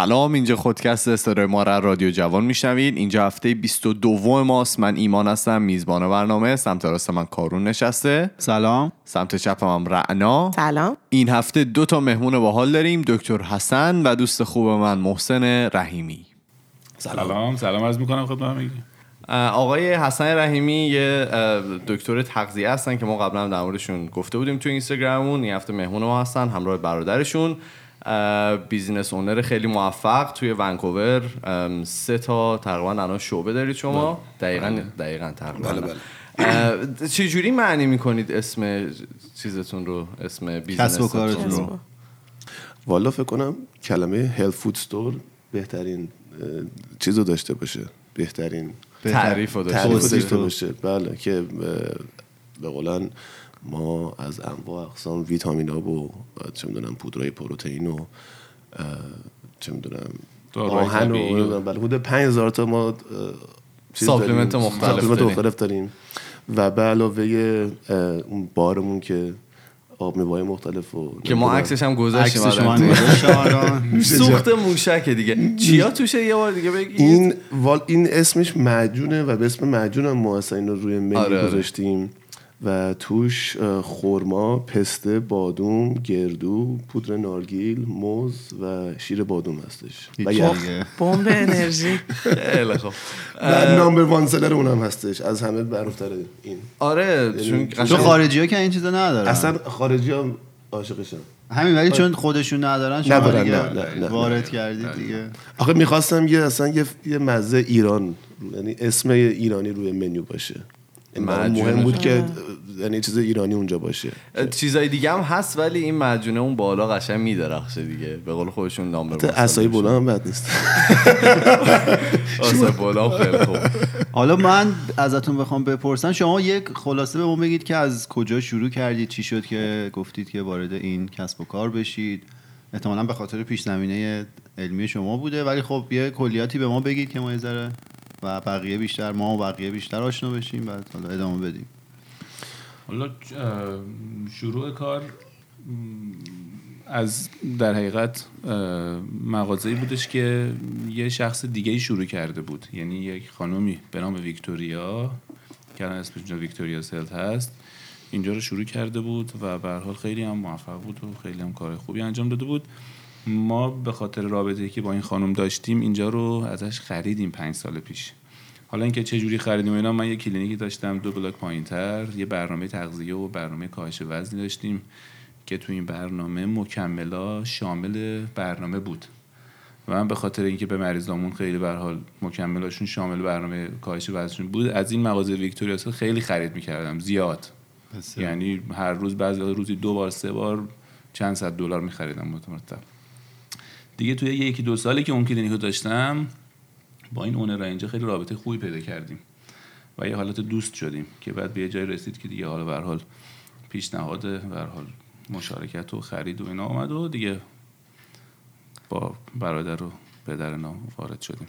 سلام اینجا خودکست صدای ما را رادیو جوان میشنوید. اینجا هفته 22 ماست. من ایمان هستم میزبان برنامه. سمت راست من کارون نشسته. سلام. سمت چپم هم رعنا. سلام. این هفته دو تا مهمون باحال داریم دکتر حسن و دوست خوب من محسن رحیمی. سلام سلام عرض می‌کنم خدمت آقای حسن رحیمی یه دکتر تغذیه هستن که ما قبلا هم در موردشون گفته بودیم تو اینستاگراممون. این هفته مهمون ما هستن همراه برادرشون. بیزینس اونر خیلی موفق توی ونکوور. سه تا تقریبا الان شعبه دارید شما. دقیقا دقیقا تقریبا. بله، بله. اه، چجوری معنی می‌کنید اسم چیزتون رو اسم و کارتون رو. والا فکر کنم کلمه هلت فود ستور بهترین چیز رو داشته باشه. بهترین تعریف رو داشته. داشته باشه. بله که به قولن ما از انواع اقسام ویتامین ها و چه می‌دونم پودرای پروتئین و چه می‌دونم آهن و- بله حدود 5000 تا ما supplement داریم. مختلف. مختلف داریم و به علاوه اون بارمون که آب میوه‌های مختلف و که ما. عکسش هم گذاشتیم الان. سوخت موشک دیگه چیا توشه یه بار دیگه بگید این وال این اسمش معجونه و به اسم معجون هم ما اصلا این رو روی منیو آره، آره. گذاشتیم و توش اه، خرما، پسته، بادوم، گردو، پودر نارگیل، موز و شیر بادوم هستش. و. بمب انرژی. خیلی خوب. و نامبر وان سلر اونم هستش. از همه برتره این. آره چون یعنی تو قشنگ خارجی ها که این چیزا ندارن. اصلا خارجی هم عاشقشم همین ولی چون خودشون ندارن شما ندارن، دیگه نه، نه، نه، وارد نه. کردید دیگه. آخه می‌خواستم یه اصلا یه, یه مزه ایران یعنی اسم ایرانی روی منیو باشه. مهم بود که یعنی چیز ایرانی اونجا باشه. چیزای دیگه هم هست ولی این مجونه اون بالا قشنگ میدرخشه دیگه. به قول خودشون نامبر حتی اسایی بولا هم بد نیست. اسای بالا خیلی خوب. حالا من ازتون بخوام بپرسم شما یک خلاصه به ما بگید که از کجا شروع کردید؟ چی شد که گفتید که وارد این کسب و کار بشید؟ احتمالا به خاطر پیش زمینه علمی شما بوده ولی خب یه کلیاتی به ما بگید که ما یه ذره و بقیه بیشتر ما و بقیه بیشتر آشنا بشیم بعد حالا ادامه بدیم. حالا شروع کار از در حقیقت مغازه‌ای بودش که یه شخص دیگه شروع کرده بود. یعنی یک خانومی به نام ویکتوریا که الان اسمش ویکتوریا سلت هست اینجا رو شروع کرده بود و به خیلی هم موفق بود و خیلی هم کار خوبی انجام داده بود. ما به خاطر رابطه که با این خانم داشتیم اینجا رو ازش خریدیم پنج سال پیش. حالا اینکه چه جوری خریدیم اینا من یه کلینیکی داشتم دو بلاک پایینتر یه برنامه تغذیه و برنامه کاهش وزنی داشتیم که تو این برنامه مکملا شامل برنامه بود. و من به خاطر اینکه به مریضامون خیلی به حال مکملاشون شامل برنامه کاهش وزنشون بود از این مغازه ویکتوریا خیلی خرید می‌کردم زیاد. یعنی هر روز بعضی روزی دو بار سه بار چند صد دلار میخریدم متمرتب. دیگه توی یکی دو سالی که اون کلینیکو داشتم با این اونر اینجا خیلی رابطه خوبی پیدا کردیم و یه حالت دوست شدیم که بعد به یه جای رسید که دیگه حالا به هر حال پیشنهاد به هر حال مشارکت و خرید و اینا آمد و دیگه با برادر و پدر نام وارد شدیم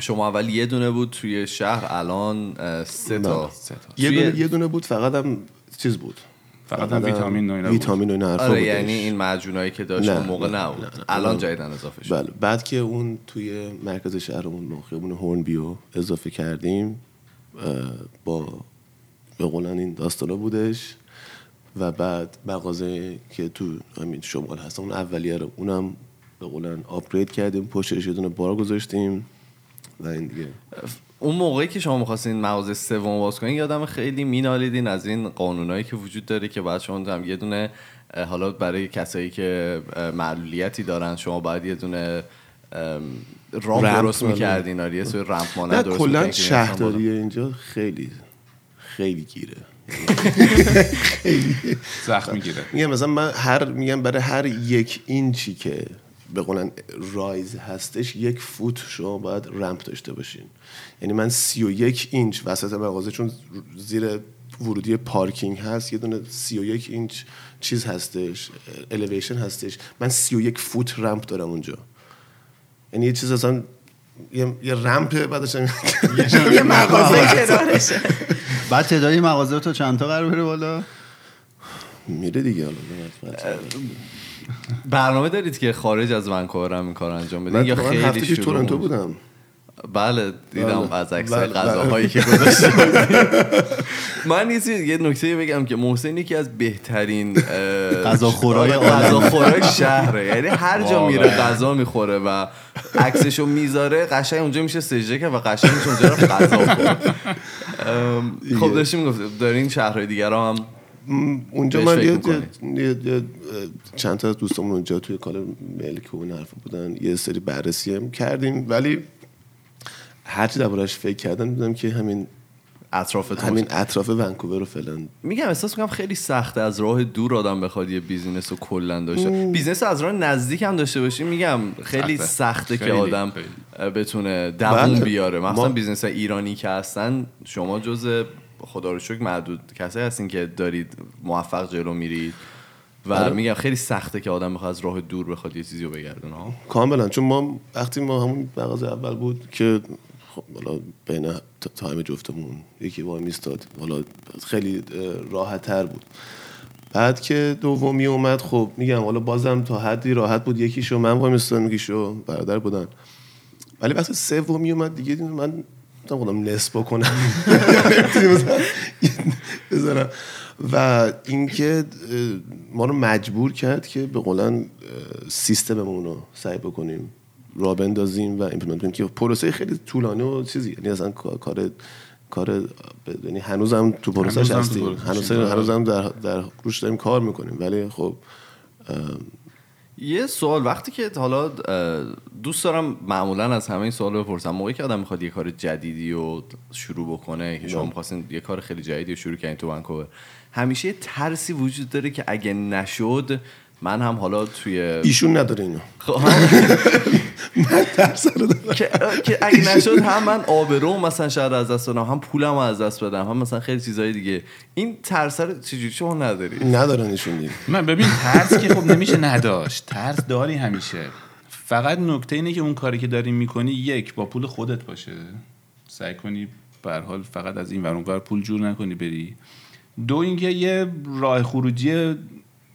شما اول یه دونه بود توی شهر الان سه تا. سه تا. یه دونه, یه دونه بود فقط هم چیز بود فقط هم ویتامین و اینا بود. ویتامین و این حرفا آره بودش. یعنی این مجونایی که داشت نه، اون موقع نه، نبود نه، نه. الان جدیدن اضافه شد بله بعد که اون توی مرکز شهرمون به خیابون هورن بیو اضافه کردیم با به قولن این داستانا بودش و بعد مغازه که تو همین شمال هست اون اولیه رو اونم به قولن آپگرید کردیم پشتش یه دونه بار گذاشتیم و این دیگه اون موقعی که شما می‌خواستین مغازه سوم باز کنین یادم خیلی مینالیدین از این قانونایی که وجود داره که بعد شما هم یه دونه حالا برای کسایی که معلولیتی دارن شما باید یه دونه ام، رامپ رمپ درست. می‌کردین آره یه سری رمپ مانند نه درست کلا شهرداری اینجا خیلی خیلی گیره. سخت می‌گیره. میگم مثلا من هر میگم برای هر یک اینچی که به قولن rise هستش یک فوت شما باید رمپ داشته باشین. یعنی من سی و یک اینچ وسط مغازه چون زیر ورودی پارکینگ هست یه دونه سی و یک اینچ چیز هستش الیویشن هستش. من سی و یک فوت رمپ دارم اونجا. یعنی یه چیز اصلا یه, یه رمپه بعدش هم یه مغازه کنارشه. بعد تعدادی مغازه تا چند تا قراره بره بالا؟ میره دیگه حالا برنامه دارید که خارج از ونکوور هم این کار انجام بدین من یا خیلی هفته پیش شروع تورنتو بود؟ بودم بله دیدم بله. از عکس بله، غذاهایی که گذاشته من یه چیز- یه نکته بگم که محسن یکی از بهترین غذاخورای آره،. غذاخورای شهره یعنی هر جا میره. غذا می‌خوره و عکسشو می‌ذاره قشنگ اونجا میشه سجده کرد و قشنگ میشه اونجا رفت غذا خب داشتیم می‌گفت دارین شهرهای دیگر هم اونجا من یه, چند تا از دوستامون اونجا توی کار ملک و این حرفا بودن یه سری بررسی هم کردیم. ولی هرچی دربارش فکر کردم دیدم که همین اطرافتون همین اطراف ونکوور رو فعلا. میگم احساس می‌کنم خیلی سخته از راه دور آدم بخواد یه business رو کلا داشته. business از راه نزدیک هم داشته باشی میگم خیلی سخته. سخته که خیلی، آدم خیلی. بتونه دووم بله. بیاره. مخصوصا ما- business ایرانی که هستن شما جز خدا رو شکر معدود کسایی هستین که دارید موفق جلو میرید و بله. میگم خیلی سخته که آدم بخواد از راه دور بخواد یه چیزی رو بگردونه. ها کاملا چون ما وقتی ما همون مغازه اول بود که خب حالا بین تایم جفتمون یکی وای میستاد حالا خیلی راحت تر بود. بعد که دومی اومد خب میگم حالا بازم تا حدی راحت بود یکیشو من وای میستادم یکیشو برادر بودن. ولی وقتی سومی اومد دیگه من گفتم خودم نصب بکنم. بذارم و اینکه ما رو مجبور کرد که به قولن سیستممون رو سعی بکنیم راه بندازیم و implement کنیم. که پروسه خیلی طولانی و چیزی. یعنی اصلا کا- کار کار یعنی هنوزم تو پروسش تو هستیم. هنوز. هنوزم در در روش داریم کار می‌کنیم. ولی خب یه سوال وقتی که حالا دوست دارم معمولا از همه این سوال بپرسم. موقعی که آدم می‌خواد یه کار جدیدی رو شروع بکنه که شما می‌خواستین یه کار خیلی جدیدی رو شروع کنین تو ونکوور همیشه یه ترسی وجود داره که اگه نشد من هم حالا توی ایشون نداره اینو. خب، هم- که که اگه نشد هم من آبروم مثلا شاید از دست بدم هم پولم از دست بدم هم مثلا خیلی چیزهای دیگه. این ترس رو چجوری شما نداری؟ ندارن ایشون دیگه. من ببین ترس که خب نمیشه نداشت. ترس داری همیشه. فقط نکته اینه که اون کاری که داری می‌کنی یک با پول خودت باشه. سعی کنی به هر حال فقط از این ور پول جور نکنی بری. دو اینکه یه راه خروجی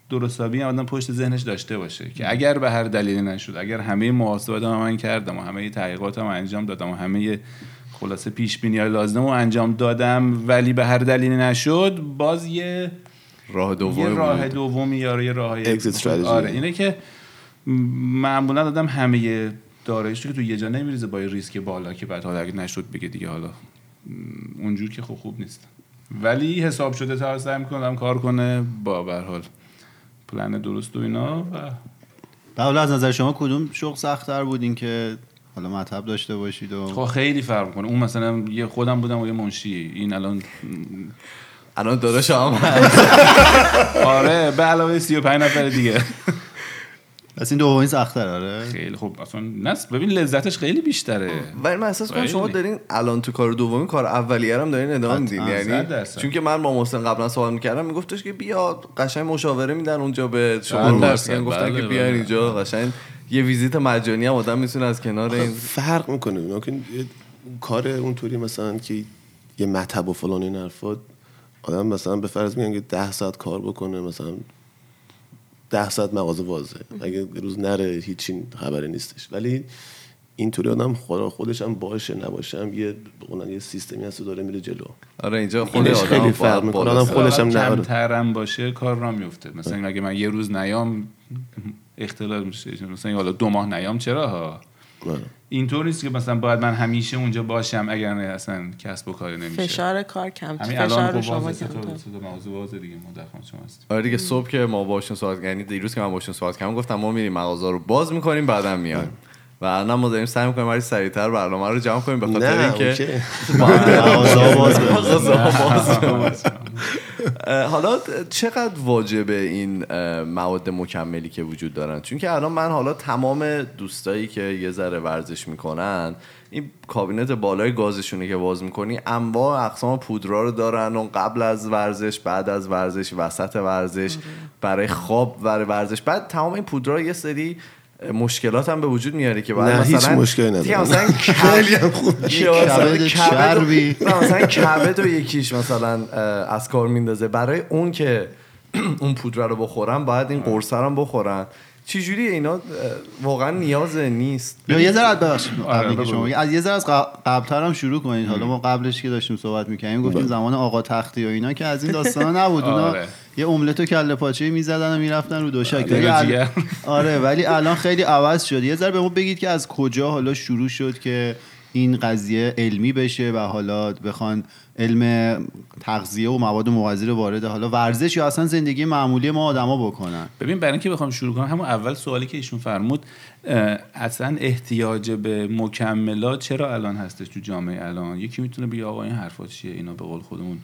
درستابی هم آدم پشت ذهنش داشته باشه که اگر به هر دلیلی نشد اگر همه محاسبات هم من کردم و همه تحقیقات هم انجام دادم و همه خلاصه پیش بینی های لازم رو انجام دادم ولی به هر دلیلی نشد باز یه راه دوم یه راه. دومی یا یه راه. آره اینه که معمولا آدم همه داراییش رو که تو یه جا نمیریزه با یه ریسک بالا که بعد حالا اگه نشد بگه دیگه حالا اونجور که خوب خوب نیست ولی حساب شده تا سعی می‌کنه آدم کار کنه با حال پلن درست و اینا. و حالا از نظر شما کدوم شغل سختتر بود این که حالا مطب داشته باشید و خب خیلی فرق کنه اون مثلا یه خودم بودم و یه منشی. این الان الان داداش هم. آره به علاوه 35 نفر دیگه. پس این دومین سختتر آره. خیلی خوب. اصلا نست ببین لذتش خیلی بیشتره. ولی من احساس کنم شما. دارین الان تو کار دومی کار اولیه هم دارین ادامه میدین. یعنی. چون که من با محسن قبلا سوال می‌کردم میگفتش که بیا قشنگ مشاوره میدن اونجا به شما. بله، گفتن بله، که بیاین بله. اینجا قشنگ یه ویزیت مجانی هم آدم می‌تونه از کنار این فرق می‌کنه. یه کار اونطوری مثلا که یه مطب و فلان این حرفات آدم مثلا به فرض میگن که ده ساعت کار بکنه مثلا ده ساعت مغازه وازه اگه روز نره هیچی خبری نیستش ولی اینطوری آدم خدا خودش هم باشه نباشه هم یه بقولن یه سیستمی هست داره میره جلو آره اینجا خود اینش آدم خیلی فرق می‌کنه. آدم. خودش هم نه- کمترم باشه کار را میفته مثلا اگه من یه روز نیام اختلال میشه مثلا حالا دو ماه نیام چرا ها. اینطور نیست که مثلا باید من همیشه اونجا باشم اگر نه اصلا کسب و کاری نمیشه. فشار کار کم همین فشار الان شما موضوع واضحه دیگه خونه شما هستیم. آره دیگه صبح که ما باشون صحبت یعنی دیروز که من باشون صحبت کردم گفتم ما میریم مغازه رو باز می‌کنیم بعدم میایم و الان ما داریم سعی می‌کنیم هر سریعتر برنامه رو جمع کنیم به خاطر اینکه. مغازه‌ها باز باز حالا چقدر واجبه این مواد مکملی که وجود دارن؟ چون که الان من حالا تمام دوستایی که یه ذره ورزش می‌کنن این کابینت بالای گازشونه که باز می‌کنی انواع اقسام پودرا رو دارن و قبل از ورزش بعد از ورزش وسط ورزش برای خواب برای ورزش. بعد تمام این پودرا یه سری مشکلات هم به وجود میاره که بعد نه، مثلا هیچ مشکلی نداره. مثلا خیلی هم خوب کبد چربی. مثلا کبد و یکیش مثلا از کار میندازه برای اون که اون پودر رو بخورن باید این قرصه رو بخورن چجوری اینا واقعا نیاز نیست یا یه ذره ببخشید آره،. شما از یه ذره از قبلتر هم شروع کنید حالا ما قبلش که داشتیم صحبت می‌کردیم گفتیم زمان آقا تختی و اینا که از این داستانا نبود اونا آره. یه املت و کله پاچه می‌زدن و می‌رفتن رو دوشک. آره، ولی ال-. آره ولی الان خیلی عوض شد. یه ذره به ما بگید که از کجا حالا شروع شد که این قضیه علمی بشه و حالا بخوان علم تغذیه و مواد مغذی رو وارد حالا ورزش یا اصلا زندگی معمولی ما آدما بکنن؟ ببین برای اینکه بخوام شروع کنم همون اول سوالی که ایشون فرمود اصلا احتیاج به مکملات چرا الان هستش تو جامعه الان؟ یکی می‌تونه بگه آقا این حرفا چیه؟ اینا به قول خودمون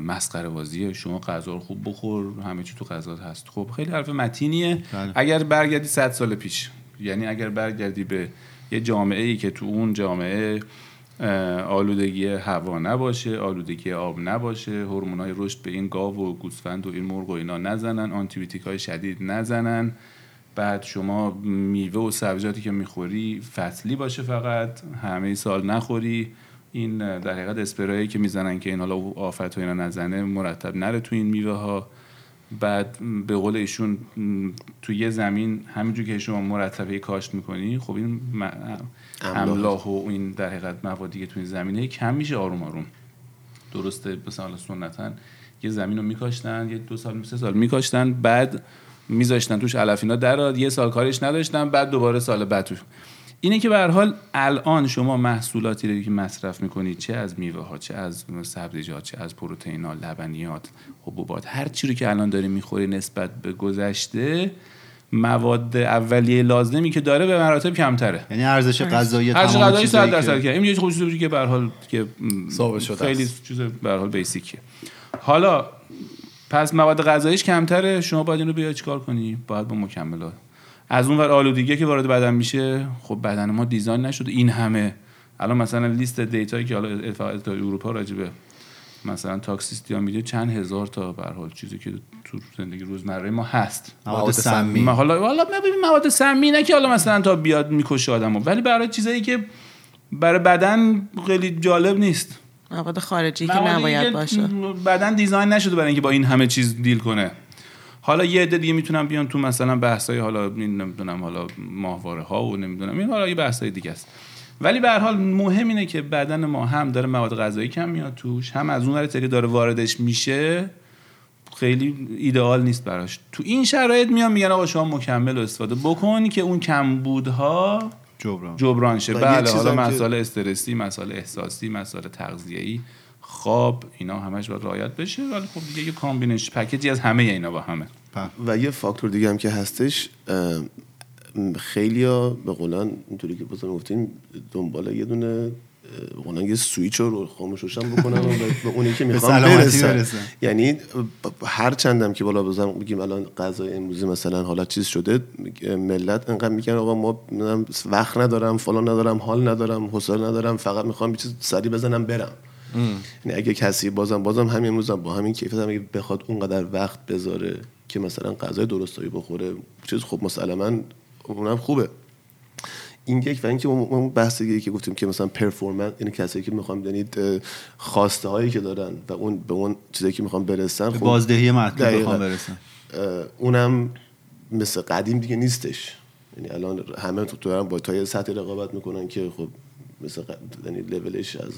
مسخره بازیه شما غذا رو خوب بخور همه چی تو غذات هست. خب خیلی حرف متینیه. بله. اگر برگردی 100 سال پیش یعنی اگر برگردی به یه جامعه ای که تو اون جامعه آلودگی هوا نباشه آلودگی آب نباشه هورمونای رشد به این گاو و گوسفند و این مرغ و اینا نزنن آنتیبیوتیک های شدید نزنن بعد شما میوه و سبزیجاتی که می‌خوری فصلی باشه فقط همه سال نخوری. این در حقیقت اسپرایی که می‌زنن که این حالا آفت و اینا نزنه مرتب نره تو این میوه ها بعد به قول ایشون تو یه زمین همینجور که شما مرتبه کاشت می‌کنی خب این املاح و این در حقیقت موادی که تو این زمینه کم میشه آروم آروم. درسته مثلا سنتا یه زمین رو میکاشتن یه دو سال سه سال میکاشتن بعد میذاشتن توش علفینا دراد یه سال کارش نداشتن بعد دوباره سال بعد توش اینه که به هر حال الان شما محصولاتی رو که مصرف می‌کنید چه از میوه ها چه از سبزیجات چه از پروتئین ها لبنیات حبوبات هر چی رو که الان داری می‌خوری نسبت به گذشته مواد اولیه لازمی که داره به مراتب کمتره. یعنی ارزش غذایی تمام غذایی چیزایی 100 درصد که- که این یه خصوصی که به حال که ثابت شده خیلی است. چیز به هر حال بیسیکه حالا پس مواد غذاییش کمتره شما باید این رو بیای چیکار کنی؟ باید با مکملات. از اون ور آلودگی که وارد بدن میشه خب بدن ما دیزاین نشده. این همه. الان مثلا لیست دیتایی که حالا اتحاد اروپا راجبه مثلا تاکسیستی ها میده چند هزار تا به هر حال چیزی که تو زندگی روزمره ما هست. مواد سمی. ما حالا حالا ببین مواد سمی نه که حالا مثلا تا بیاد می‌کشه آدمو. ولی برای چیزایی که برای بدن خیلی جالب نیست. مواد خارجی که نباید باشه. بدن دیزاین نشده برای اینکه با این همه چیز دیل کنه. حالا یه عده دیگه می‌تونن بیان تو مثلا بحثای حالا نمی‌دونم حالا ماهواره ها و نمی‌دونم. این حالا یه بحثای دیگه است. ولی به هر حال مهم اینه که بدن ما هم داره مواد غذایی کم میاد توش هم از اون که داره واردش میشه. خیلی ایدئال نیست براش. تو این شرایط میان میگن آقا شما مکمل استفاده بکن که اون کمبودها جبران جبران شه. بله حالا مسائل استرسی مسائل احساسی مسائل تغذیه‌ای. خواب اینا همش باید رعایت بشه. ولی خب دیگه یه کامبینش پکیجی از همه اینا با همه. و یه فاکتور دیگه هم که هستش خیلی ها به قولن اینطوری که بازم گفتیم دنبال یه دونه قولن یه سویچ رو خاموش روشن بکنن و به اونی که می‌خوان سلامتی برسن. یعنی هر چندم که بالا بزن بگیم الان غذای امروزی مثلا حالا چیز شده ملت انقدر میگن آقا ما وقت ندارم فلان ندارم حال ندارم حوصله ندارم فقط می‌خوام یه چیز سریع بزنم برم. یعنی اگه کسی بازم بازم همین امروز هم با همین کیفیت هم اگه بخواد اونقدر وقت بذاره که مثلا غذای درستایی بخوره چیز خب مسلما اونم خوبه. این یک و اینکه اون بحث دیگه که گفتیم که مثلا پرفورمنس یعنی کسایی که می‌خوام یعنی خواسته هایی که دارن و اون به اون چیزایی که می‌خوام برسن خب بازدهی مطلوب دقیقاً. بخوام برسن. اونم مثل قدیم دیگه نیستش. یعنی الان همه تو دارن با تا یه سطحی رقابت می‌کنن که خب مثل یعنی لولش از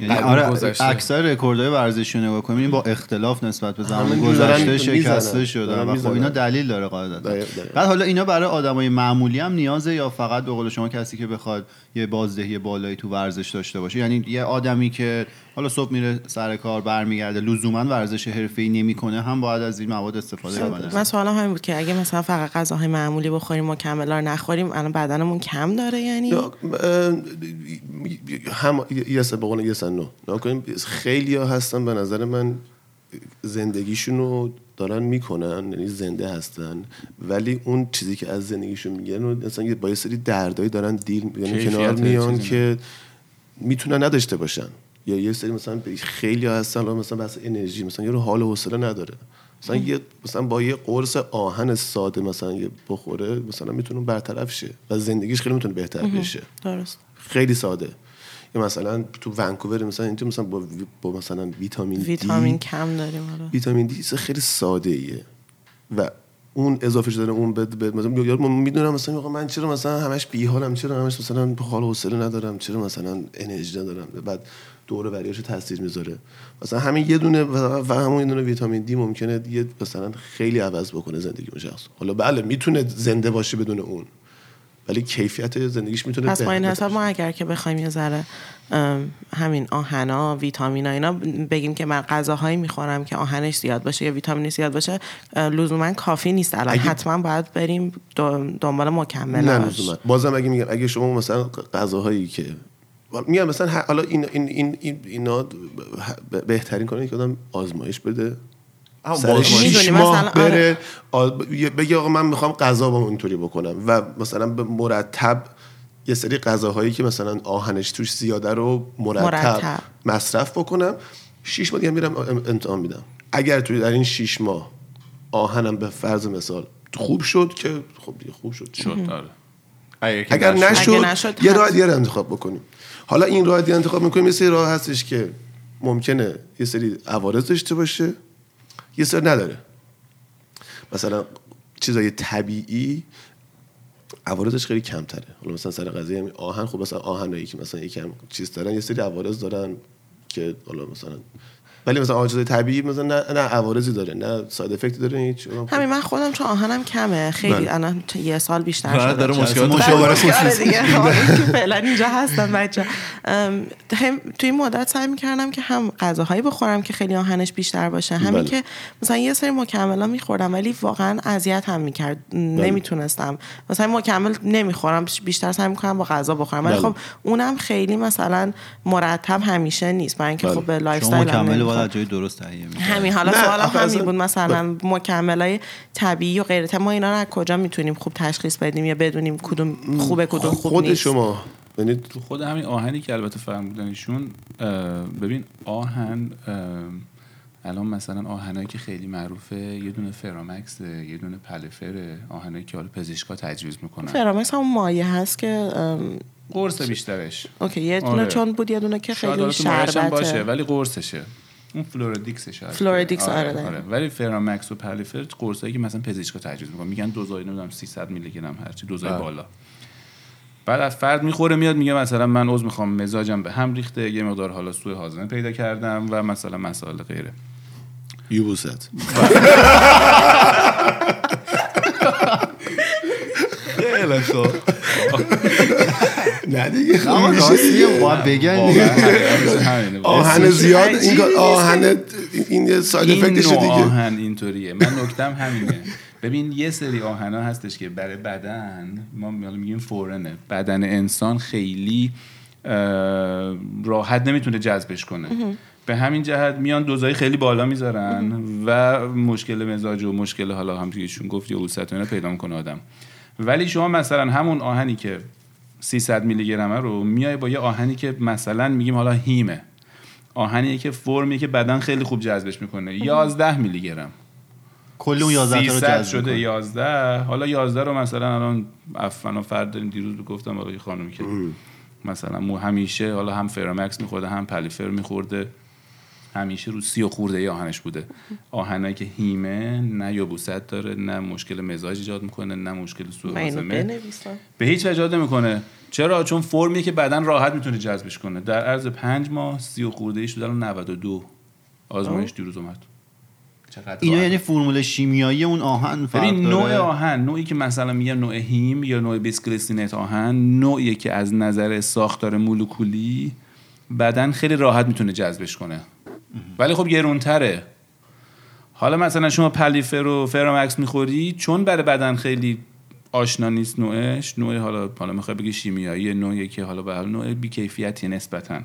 یعنی آره. اکثر رکوردهای ورزشی رو نگاه کنیم این با اختلاف نسبت به زمان گذشته. شکسته شده و خب. اینا دلیل داره قاعدتا. بعد حالا اینا برای آدمای معمولی هم نیازه یا فقط به قول شما کسی که بخواد یه بازدهی بالایی تو ورزش داشته باشه یعنی یه آدمی که حالا صبح میره سر کار برمیگرده. لزوما ورزش حرفه‌ای نمی‌کنه هم باید از این مواد استفاده کنه. من سوالم همین بود که اگه مثلا فقط غذاهای معمولی بخوریم مکملا رو نخوریم الان بدنمون کم داره یعنی؟ هم یس به قول یس نو. نگاه کنیم خیلی ها هستن به نظر من زندگیشون رو دارن می‌کنن یعنی زنده هستن ولی اون چیزی که از زندگیشون میگن رو مثلا یه- با یه سری دردایی دارن دیل یعنی کنار میان که می‌تونن نداشته باشن. یا یه سری مثلا خیلی هستن مثلا بحث انرژی مثلا یه رو حال و حوصله نداره. مثلا یه مثلا با یه قرص آهن ساده مثلا یه بخوره مثلا می‌تونه برطرف شه و زندگیش خیلی می‌تونه بهتر بشه. درست. خیلی ساده. یا مثلا تو ونکوور مثلا اینجا مثلا با, با مثلا ویتامین دی ویتامین کم داریم آره. ویتامین دی خیلی ساده ایه و اون اضافه شدن اون بد بد مثلا یا من می‌دونم مثلا آقا من چرا مثلا همش بی حالم چرا همش مثلا حال و حوصله ندارم چرا مثلا انرژی ندارم. بعد دور و بریاشو تاثیر می‌ذاره. مثلا همین یه دونه و همون یه دونه ویتامین دی ممکنه یه مثلا خیلی عوض بکنه زندگی اون شخص. حالا بله می‌تونه زنده باشه بدون اون ولی کیفیت زندگیش می‌تونه پس با این حساب ما اگر که بخوایم یه ذره همین آهنا ویتامینا اینا بگیم که من غذاهایی می‌خورم که آهنش زیاد باشه یا ویتامینش زیاد باشه لزوما کافی نیست. الان اگه- حتما باید بریم دنبال نه مکملاش لزوما. بازم اگه میگم اگه شما مثلا غذاهایی که میگم مثلا حالا این این این, این اینا بهترین کاری که آدم آزمایش بده آه، سر بازمایش. شیش می‌دونی، ماه مثلا آره. بره بگه آقا من می‌خوام غذا با اینطوری بکنم و مثلا به مرتب یه سری غذاهایی که مثلا آهنش توش زیاده رو مرتب, مرتب. مصرف بکنم شیش ماه دیگه میرم ام- امتحان میدم اگر توی در این شیش ماه آهنم به فرض مثال خوب شد که خب دیگه خوب شد شد آره اگر, اگر نشد. اگه نشد یه. راه دیگه رو انتخاب بکنیم حالا این راه دیگه انتخاب می‌کنیم. یه سری راه هستش که ممکنه یه سری عوارض داشته باشه. یه سری نداره. مثلا چیزای طبیعی عوارضش خیلی کمتره. حالا مثلا سر قضیه همین آهن خب مثلا آهنایی که مثلا یکم چیز دارن یه سری عوارض دارن که حالا مثلا ولی مثلا آهن چیزای طبیعی مثلا نه نه عوارضی داره نه ساید افکتی داره هیچ همین من خودم چون آهنم کمه خیلی بله. الان یه سال بیشتر راحت شده داره مشکلات مشاوره خصوصی. دیگه آره که فعلا اینجا هستم بچه هم توی این مدت سعی می‌کردم که هم غذاهایی بخورم که خیلی آهنش بیشتر باشه همین بله. که مثلا یه سری مکملا میخوردم ولی واقعا اذیت هم می‌کرد نمی‌تونستم مثلا مکمل نمی‌خورم بیشتر سعی می‌کنم با غذا بخورم ولی بله. خب اونم خیلی مثلا مرتب همیشه نیست برای اینکه بله. خب به lifestyle از جای درست تهیه. همین حالا سوالم آخه همین بود. مثلا مکمل های طبیعی و غیره. ما اینا رو از کجا می‌تونیم خوب تشخیص بدیم یا بدونیم کدوم خوبه کدوم خوب خود نیست؟ شما. یعنی تو خود همین آهنی که البته فرمودنشون ببین آهن الان مثلا آهنایی که خیلی معروفه یه دونه FeraMAX یه دونه Palafer ه آهنایی که حالا پزشکا تجویز می‌کنن. Feramax هم مایه هست که قرص بیشترش. okay یه دونه آره. چون بود یه دونه که خیلی هم باشه شربته ولی قرصشه. اون Floradix ش هست Floradix، آره، دقیقاً. ولی Feramax و Palafer قرصایی که مثلا پزشکا تجویز می‌کنن میگن دوزای نمی‌دونم 300 میلی گرم هرچی دوزای بله. بالا بعد از فرد می‌خوره میاد میگه مثلا من اینو می‌خورم مزاجم به هم ریخته یه مقدار حالا سوء هاضمه پیدا کردم و مثلا مسائل غیره یبوست خیلی خوب. نه دیگه. آقا راستیه باید بگن. آهن زیاد این آهن این یه ساید نوع دیگه. آهن اینطوریه. من نکتم همینه. ببین یه سری آهنا هستش که برای بدن ما میگیم فورنه. بدن انسان خیلی راحت نمی‌تونه جذبش کنه. به همین جهت میان دوزای خیلی بالا می‌ذارن و مشکل مزاج و مشکل حالا هم ایشون گفت یا اوست و اینا پیدا می‌کنه آدم. ولی شما مثلا همون آهنی که 300 میلی گرمه رو میای با یه آهنی که مثلا میگیم حالا هیمه. آهنیه که فرمیه که بدن خیلی خوب جذبش می‌کنه. 11 میلی گرم کل اون 11 تا رو 300 جذب شده شده 11 حالا 11 رو مثلا الان افنا فرد داریم دیروز گفتم برای خانمی که مثلا مو همیشه حالا هم فرامکس میخورده هم پلیفر میخورده. همیشه رو سی و خورده ای آهنش بوده. آهنایی که هیمه نه یبوست داره نه مشکل مزاج ایجاد می‌کنه نه مشکل سوء به هیچ وجه ایجاد نمی‌کنه. چرا؟ چون فرمیه که بدن راحت می‌تونه جذبش کنه. در عرض پنج ماه سی و خورده ای شده الان 92 آزمایش دیروز اومد. اینا. یعنی فرمول شیمیایی اون آهن فرق ببین نوع داره آهن نوعی که مثلا میگم نوع هیم یا نوع بیسکلستینت آهن نوعی که از نظر ساختار مولکولی بدن خیلی راحت می‌تونه جذبش کنه. ولی خب گرونتره. حالا مثلا شما پلیفر و فرامکس می‌خوری چون برای بدن خیلی آشنا نیست نوعش. نوع حالا حالا می‌خوای بگی شیمیایی نوعی که حالا به حال نوع بیکیفیتی نسبتا.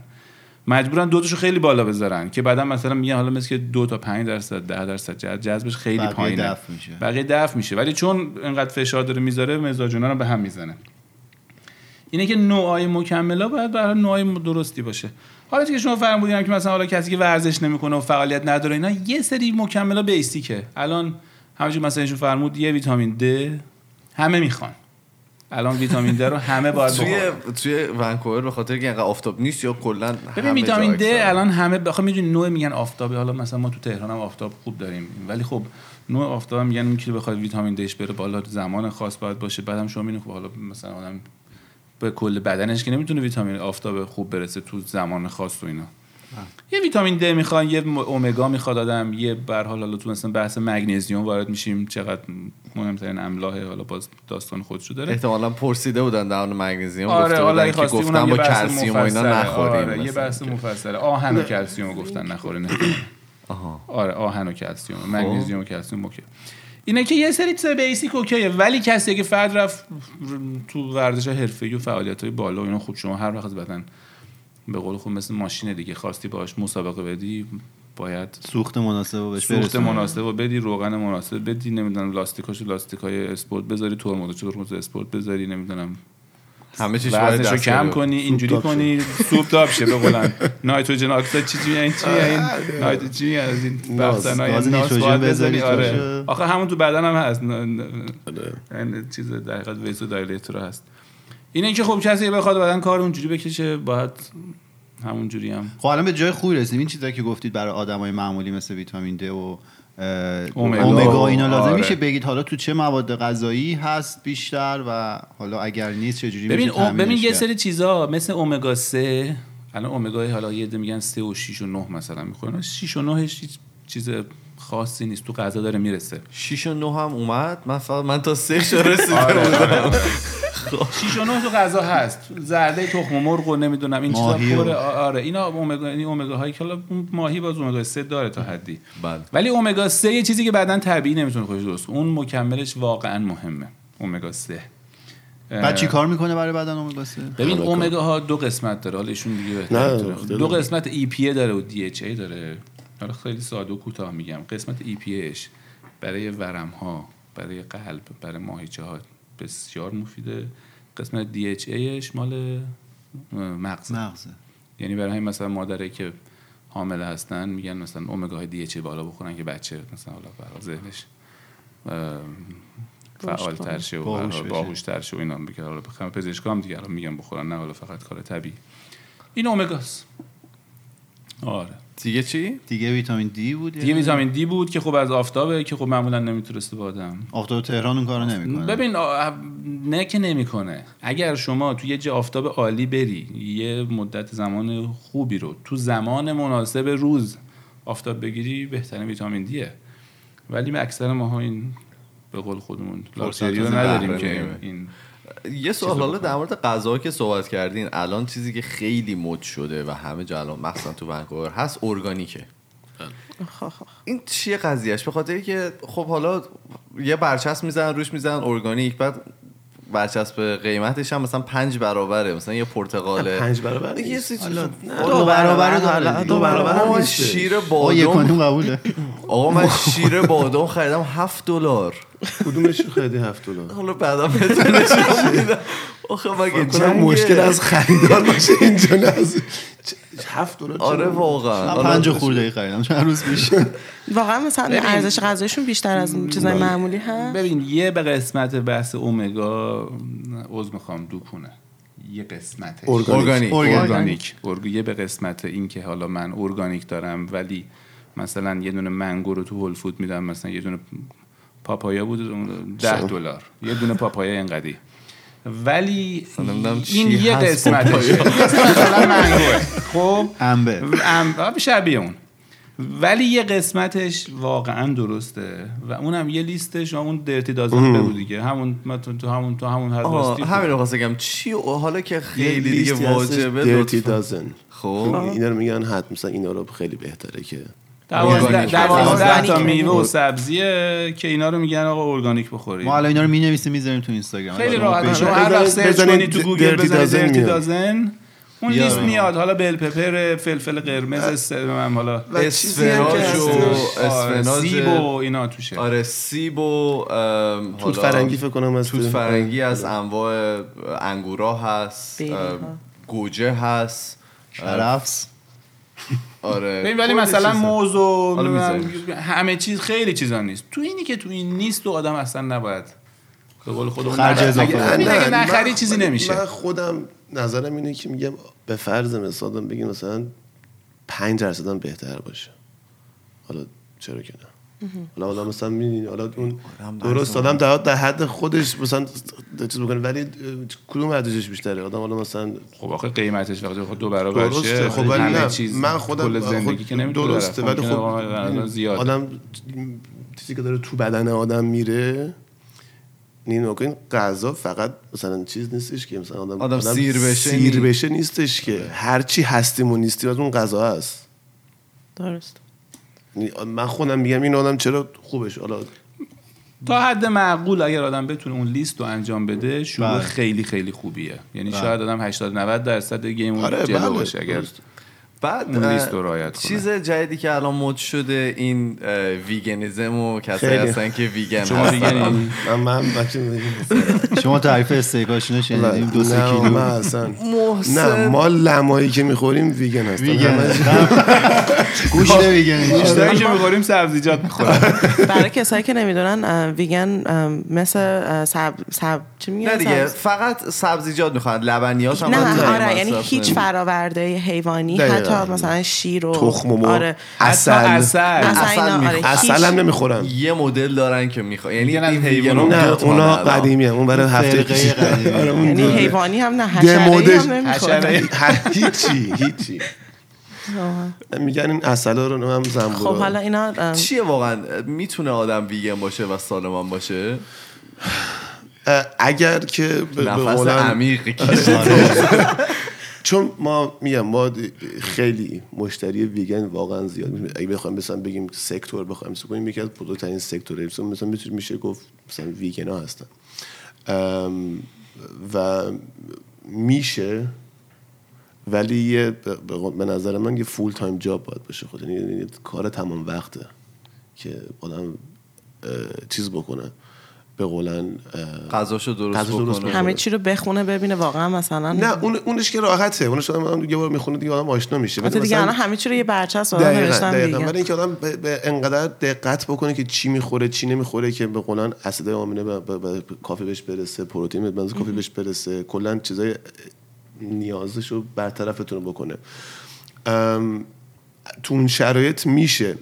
مجبورن دوتاشو خیلی بالا بذارن که بعدا مثلا میگن حالا مثل که دو تا 5 درصد 10 درصد جذب- جذبش خیلی بقیه پایینه. دفع میشه. بقیه دفع میشه. ولی چون انقدر فشار داره می‌ذاره مزاجونا رو به هم می‌زنه. اینه که نوعای مکملا باید برای نوعای درستی باشه. حالا که شما فرمودین که مثلا حالا کسی که ورزش نمی‌کنه و فعالیت نداره اینا یه سری مکملا بیسیکه. الان همونجوری مثلا ایشون فرمود یه ویتامین د همه می‌خوان. الان ویتامین د رو همه باید توی توی ونکوور به خاطر که اینقدر آفتاب نیست یا کلا ببین ویتامین د الان همه بخوام می‌دونی نوع میگن آفتابی حالا مثلا ما تو تهران هم آفتاب خوب داریم. ولی خب نوع آفتاب هم میگن اون که بخواد ویتامین دش بره بالا زمان خاص باید باشه. بعدم شما می‌بینید خب حالا مثلا آدم به کل بدنش که نمی‌تونه ویتامین آفتاب خوب برسه تو زمان خاص و اینا. یه ویتامین د می‌خوان یه امگا می‌خواد آدم یه به هر حال حالا تو مثلا بحث magnesium وارد میشیم چقدر مهمترین املاح حالا باز داستان خودشو داره. احتمالا پرسیده بودن در مورد magnesium آره حالا که گفتن با کلسیوم و اینا مفصله. نخوریم. آره یه. بحث مفصله. آهن و کلسیوم رو گفتن نخورین. آها. آره آهن و کلسیوم magnesium و کلسیوم okay. اینه که یه سری چیز basic okay ه ولی کسی که فرد رفت تو ورزش حرفه‌ای و فعالیت های بالا و اینا خوب شما هر وقت بدن به قول خود مثل ماشین دیگه خواستی باش مسابقه بدی باید سوخت مناسب بهش سوخت. مناسب و بدی روغن مناسب بدی. نمی‌دونم لاستیکاشو لاستیکای اسپورت بذاری ترمزشو ترمز اسپورت بذاری نمی‌دونم. همه دست کم. کنی اینجوری کنی souped up شه بقولن nitrogen oxide چی چی این چی این؟ نایت چی از این نیتروژن باید بذاری بزنی آره. آخه همون تو بدن هم هست آره. این چیز در حقیقت ویزو دایلیتر هست. اینه که خب کسی بخواد بدن کار اونجوری بکشه باید همون جوری هم خب الان به جای خوبی رسیدیم این چیزایی که گفتید برای آدمای معمولی مثل ویتامین د و اومگا. اومگا اینا لازم آره. میشه بگید حالا تو چه مواد غذایی هست بیشتر و حالا اگر نیست چه جوری ببین میشه ببین یه؟ سری چیزا مثل امگا 3 الان امگا حالا یه میگن 3 و 6 و 9 مثلا می‌خورن 6 و 9 هیچ چیز خاصی نیست تو غذا داره می‌رسه 6 و 9 هم اومد من فقط من تا 3 شو رسیدم آره. 6 و 9 تو غذا هست. زرده تخم مرغ و نمی‌دونم این چیزا پره. آره. اینا امگا این امگا هایی که ماهی باز امگا 3 داره تا حدی. بله. ولی امگا 3 یه چیزی که بعدا طبیعی نمی‌تونه خودش درست. اون مکملش واقعا مهمه. امگا 3 بعد چی کار می‌کنه برای بدن اومگا 3 ببین اومگا ها دو قسمت داره. حالا ایشون دیگه دو. قسمت EPA داره و DHA داره. حالا خیلی ساده و کوتاه میگم. قسمت EPA اش برای ورم ها برای قلب برای ماهیچه ها بسیار مفیده قسمت DHA ش مال اه، مغز مغزه. یعنی برای همین مثلا مادره که حامله هستن میگن مثلا اومگا های DHA بالا بخورن که بچه مثلا حالا برای ذهنش فعال تر شه و باهوش بشه. باهوش تر شه و اینا میگه. حالا بخوام پزشکا هم دیگه الان میگن بخورن نه حالا فقط کار طبیعی. این اومگاست. آره. دیگه چی؟ دیگه ویتامین دی بود دیگه ویتامین دی بود که خب از آفتابه که خب معمولا نمی‌تونسته با آدم. آفتاب تهران اون کارو نمی‌کنه. ببین آ- نه که نمی‌کنه. اگر شما تو یه جا آفتاب عالی بری یه مدت زمان خوبی رو تو زمان مناسب روز آفتاب بگیری بهترین ویتامین دیه. ولی اکثر ماها این به قول خودمون نداریم که. این یه سوال حالا. در مورد غذا که صحبت کردین الان چیزی که خیلی مد شده و همه جا الان مخصوصا تو ونکوور هست ارگانیکه. این چیه قضیهش به خاطر که خب حالا یه برچسب می‌زنن روش می‌زنن ارگانیک بعد برچسب قیمتش هم مثلا پنج برابره مثلا یه پرتقاله. پنج برابر یه چیز- دو برابر دو. برابر. شیر کنیم قبوله. آقا من شیر بادم خریدم هفت دلار. کدومش خریدی هفت دلار؟ حالا بعدا بهتون آخه مگه؟ مشکل از خریدار باشه اینجا نه هفت دلار؟ آره واقعا. من پنج خورده ای خریدم چند روز پیش. واقعا مثلا ارزش غذایشون بیشتر از چیزای معمولی هست. ببین یه به قسمت بحث اومگا عضو می‌خوام دوکونه یه قسمتش ارگانیک. ارگانیک ارگ- یه به قسمت این که حالا من ارگانیک دارم ولی مثلا یه دونه منگو رو تو هول فود میدم مثلا یه دونه پاپایا بود اون ده دلار. یه دونه پاپایا اینقدی ولی چی این یه هست. قسمتشه مثلا منگوه خب انبه ام آه، شبیه اون. ولی یه قسمتش واقعا درسته و اونم یه لیستش و اون درتی دازن بگو دیگه. همون ما تو, تو همون تو همون هر همین رو خواستم بگم. چی و حالا که خیلی دیگه واجبه لطفاً. dozen. خب. اینا رو میگن حد مثلا اینا رو خیلی بهتره که دوازده تا. میوه و سبزیه که اینا رو میگن آقا ارگانیک بخورید. ما الان اینا رو می‌نویسیم می‌ذاریم تو اینستاگرام. خیلی راحت. شما هر وقت search کنید تو گوگل بزنید dirty. dozen اون. لیست میاد. حالا bell pepper فلفل قرمز سرم حالا اسفناج و آره، اسفناج. سیب و اینا توشه. آره سیب و توت فرنگی فکر کنم از توت فرنگی از انواع انگورا هست گوجه هست کرفس آره ببین ولی مثلا. موز و می‌ذاریم. همه چیز خیلی چیزا نیست. تو اینی که تو این نیست و آدم اصلا نباید به قول خودمون خرج اضافه نخری چیزی نمیشه. من خودم نظرم اینه که میگم به فرض مثال بگیم مثلا 5 درصد بهتر باشه. حالا چرا که نه. حالا آدم مثلا می‌بینی حالا اون درست آدم در در حد خودش مثلا چیز بکنه ولی کدوم ارزشش بیشتره؟ آدم حالا مثلا خب آخه قیمتش وقتی خود دو برابر درسته شه خب ولی نه. چیز من خودم کل زندگی خود که نمی‌تونه درسته ولی خب زیاد. آدم چیزی که داره تو بدن آدم میره موقع این غذا فقط مثلا چیز نیستش که مثلا آدم, آدم سیر بشه سیر بشه نیستش که. هر چی هستیم و نیستیم از اون غذا هست. درست. من خودم میگم این آدم چرا خوبش حالا تا حد معقول اگر آدم بتونه اون لیست رو انجام بده شروع بله. خیلی خیلی خوبیه یعنی شاید آدم 80 90 درصد گیم اون آره، جلو بله. باشه اگر. بعد اون لیست رو رعایت کنه. چیز جدیدی که الان مد شده این ویگنیزم و کسایی. هستن که ویگن شما هستن. من شما تعریف استیکاشون رو شنیدیم دو سه نه کیلو؟ من اصلا محسن. نه ما لمایی که می‌خوریم ویگن هستن. گوشت ویگن بیشتری که می‌خوریم سبزیجات می‌خوریم. برای کسایی که نمی‌دونن ویگن مثل سب سب چی میگن؟ نه دیگه سبز- فقط سبزیجات می‌خوان لبنیات هم نه آره یعنی هیچ. فراورده حیوانی دقیقاً. مثلا شیر و تخم و مرغ. آره اصل. اصل. اصل اصل اینا آره اصل هم نمی‌خورن. یه مدل دارن که می‌خوان. یعنی این ویگن نه اونا هم. اون برای هفته پیش. قدیمی. آره، اون یعنی. حیوانی هم نه حشره. هم نمی‌خوره هر- هیچی هیچی. میگن این اصلا رو هم زنبورا. خب حالا اینا چیه واقعا؟ می‌تونه آدم ویگن باشه و سالم باشه؟ اگر که به- قولن- عمیق چون ما میگم ما خیلی مشتری ویگن واقعا زیاد اگه بخوایم مثلا بگیم سکتور بخوایم کنیم یکی از بزرگترین سکتوره مثلا می‌تونه میشه گفت مثلا ویگن ها هستن و میشه ولی یه به- نظر من یه full-time job باید باشه. خود یعنی یعنی کار تمام وقته که آدم چیز بکنه. به قولن غذاشو درست غذاشو درست بکنه. همه چی رو بخونه ببینه واقعا مثلا. نه اون اونش که راحته. اونش آدم یه بار می‌خونه دیگه آدم آشنا میشه. حتی دیگه مثلا- الان همه چی رو یه برچسب آدم دقیقاً نوشتن دقیقاً. دیگه. ولی اینکه آدم به, به انقدر دقت بکنه که چی می‌خوره چی نمی‌خوره که به قولن اسید آمینه کافی بهش برسه پروتئین به بنز کافی بهش برسه. کلا چیزای نیازش رو برطرفتون بکنه. ام، تو اون شرایط میشه.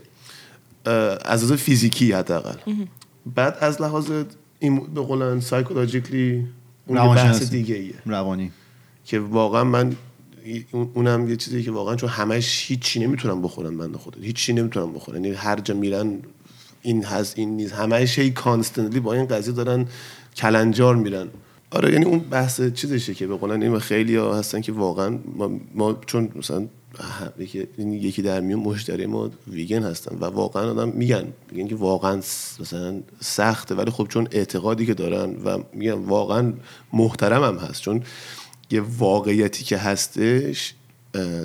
از لحاظ فیزیکی حداقل. بعد از لحاظ این به قولن سایکولوژیکلی اون یه بحث. دیگه ایه روانی. که واقعا من اون- اونم یه چیزی که واقعا چون همش هیچی نمی‌تونم بخورن بنده خدا. هیچی نمی‌تونم بخورن یعنی هر جا میرن این هست این نیست. همش هی کانستنتلی با این قضیه دارن کلنجار میرن. آره یعنی اون بحث چیزشه که به قولن این خیلی ها هستن که واقعا ما, ما چون مثلا یکی, یکی در میون مشتری ما ویگن هستن و واقعا آدم میگن. میگن که واقعا مثلا سخته ولی خب چون اعتقادی که دارن و میگن واقعا محترم هم هست. چون یه واقعیتی که هستش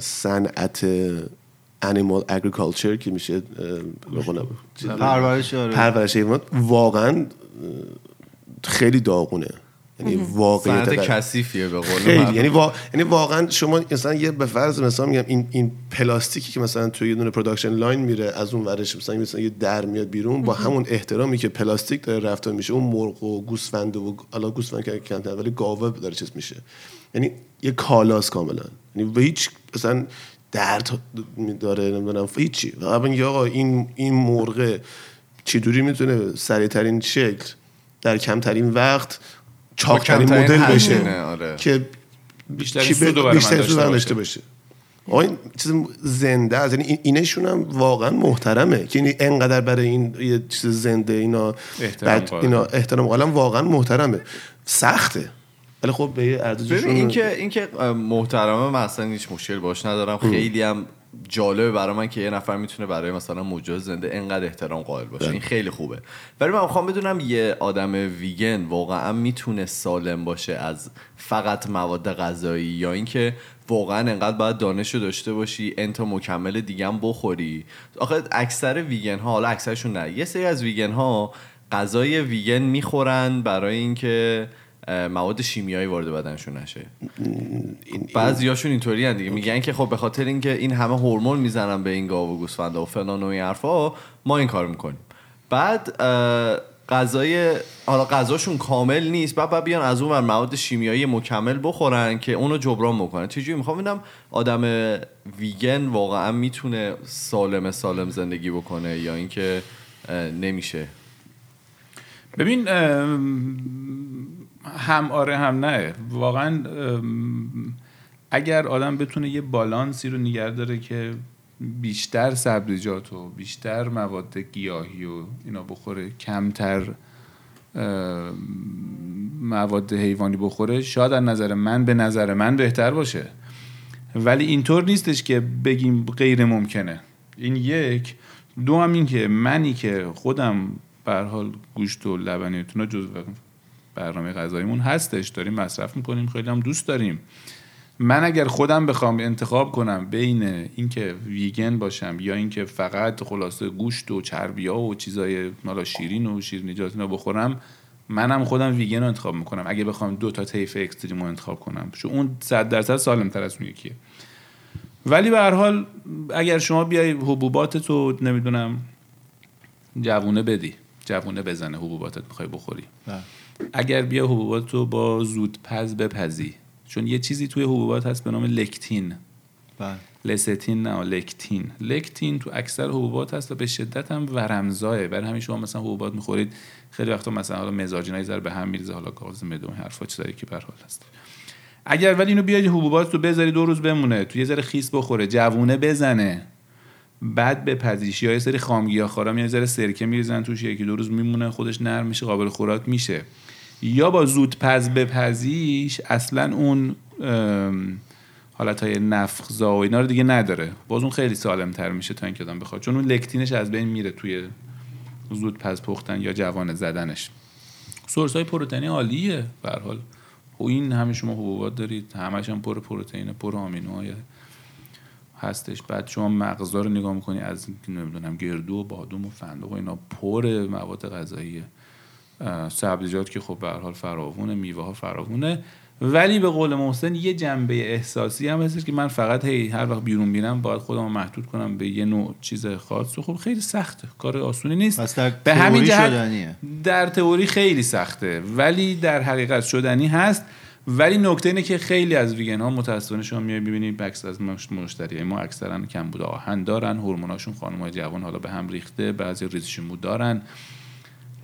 صنعت animal agriculture که میشه پرورش آره. حیوانات واقعا اه، خیلی داغونه. یعنی واقعیت کثیفیه به قول. یعنی, وا... یعنی واقعا شما مثلا یه به فرض مثلا میگم این این پلاستیکی که مثلا توی یه دونه production line میره از اون ورش مثلا مثلا یه در میاد بیرون با همون احترامی که پلاستیک داره رفتار میشه اون مرغ و گوسفند و حالا گوسفند که کمتر ولی گاوه داره چیز میشه. یعنی یه کالاس کاملا. یعنی به هیچ مثلا درد داره نمی‌دونم هیچی. میگه آقا این این مرغ چجوری می‌تونه سریع ترین شکل در کمترین وقت چاقترین کمترین مدل بشه. آره. که بیشترین کی سود رو ب- برای من بیشترین داشته سود. داشته باشه آقا این چیز زنده است. یعنی این- اینشون هم واقعا محترمه. که این انقدر برای این یه چیز زنده اینا احترام. اینا احترام قائلن واقعا محترمه. سخته. ولی خب به یه ارزششون ببین اینکه اینکه محترمه من اصلا هیچ مشکل باش ندارم. خیلی هم جالبه برای من که یه نفر می‌تونه برای مثلا موجود زنده انقدر احترام قائل باشه. این خیلی خوبه. ولی من می‌خوام بدونم یه آدم ویگن واقعا می‌تونه سالم باشه از فقط مواد غذایی یا اینکه واقعا انقدر باید دانش رو داشته باشی انتا مکمل دیگه هم بخوری؟ آخه اکثر ویگن ها حالا اکثرشون نه یه سری از ویگن ها غذای ویگن می‌خورن برای اینکه مواد شیمیایی وارد بدنشون نشه. بعضیاشون اینطوری دیگه. میگن که خب به خاطر اینکه این همه هورمون می‌زنن به این گاو و گوسفندا و فلان و این حرفا ما این کار می‌کنیم. بعد غذای حالا غذاشون کامل نیست. بعد بعد بیان از اون ور مواد شیمیایی مکمل بخورن که اونو جبران بکنن. چجوری می‌خوام ببینم آدم ویگن واقعا می‌تونه سالم سالم زندگی بکنه یا اینکه نمیشه. ببین هم آره هم نه. واقعا اگر آدم بتونه یه بالانسی رو نگه داره که بیشتر سبزیجات و بیشتر مواد گیاهی و اینا بخوره کمتر مواد حیوانی بخوره شاید از نظر من به نظر من بهتر باشه. ولی اینطور نیستش که بگیم غیر ممکنه. این یک. دو هم این که منی که خودم به حال گوشت و لبنیاتون رو جزو برنامه غذاییمون هستش. داریم مصرف می‌کنیم خیلی هم دوست داریم. من اگر خودم بخوام انتخاب کنم بین اینکه ویگن باشم یا اینکه فقط خلاصه گوشت و چربی ها و چیزای مالا شیرین و شیرینیجات اینا بخورم منم خودم ویگن رو انتخاب می‌کنم. اگه بخوام دو تا طیف اکستریم رو انتخاب کنم. چون اون 100 درصد سالم تر از اون یکیه. ولی به هر حال اگر شما بیای حبوبات تو نمی‌دونم جوونه بدی. جوونه بزنه حبوباتت می‌خوای بخوری. بله. اگر بیا حبوبات رو با زودپز بپزی. چون یه چیزی توی حبوبات هست به نام لکتین. بله. لستین نه لکتین. لکتین تو اکثر حبوبات هست و به شدت هم ورمزاه برای همین شما مثلا حبوبات می‌خورید خیلی وقتا مثلا حالا مزاجینا یه ذره به هم میریزه حالا گاز این حرفا چیزایی که به حال هست. اگر ولی اینو بیاری حبوبات رو بذاری دو روز بمونه تو یه ذره خیس بخوره جوونه بزنه. بعد به پزیش یا یه سری خامگیاخوارا یه ذره سرکه میریزن توش یکی دو روز میمونه خودش نرم میشه قابل خوراک میشه. یا با زود پز بپزیش اصلا اون حالت های نفخزا و اینا رو دیگه نداره. باز اون خیلی سالم تر میشه تا اینکه آدم بخواد. چون اون لکتینش از بین میره توی زود پز پختن یا جوان زدنش. سورس های پروتئینی عالیه به حال. و این همه شما حبوبات دارید همش هم پر پروتئین پر آمینوهای هستش. بعد شما مغزا رو نگاه می‌کنی از نمی‌دونم گردو و بادوم و فندق و اینا پر مواد غذاییه اه، سبزیجات که خب به حال فراوونه میوه ها فراوونه. ولی به قول محسن یه جنبه احساسی هم هستش که من فقط هی هر وقت بیرون بینم باید خودم محدود کنم به یه نوع چیز خاص. و خب خیلی سخته. کار آسونی نیست. پس در به همین جهت. در تئوری خیلی سخته. ولی در حقیقت شدنی هست. ولی نکته اینه که خیلی از ویگن ها متاسفانه شما میای ببینید بکس از مش- مشتری ما اکثرا کم بوده آهن دارن هورموناشون خانم های جوان حالا به هم ریخته بعضی ریزشمو دارن.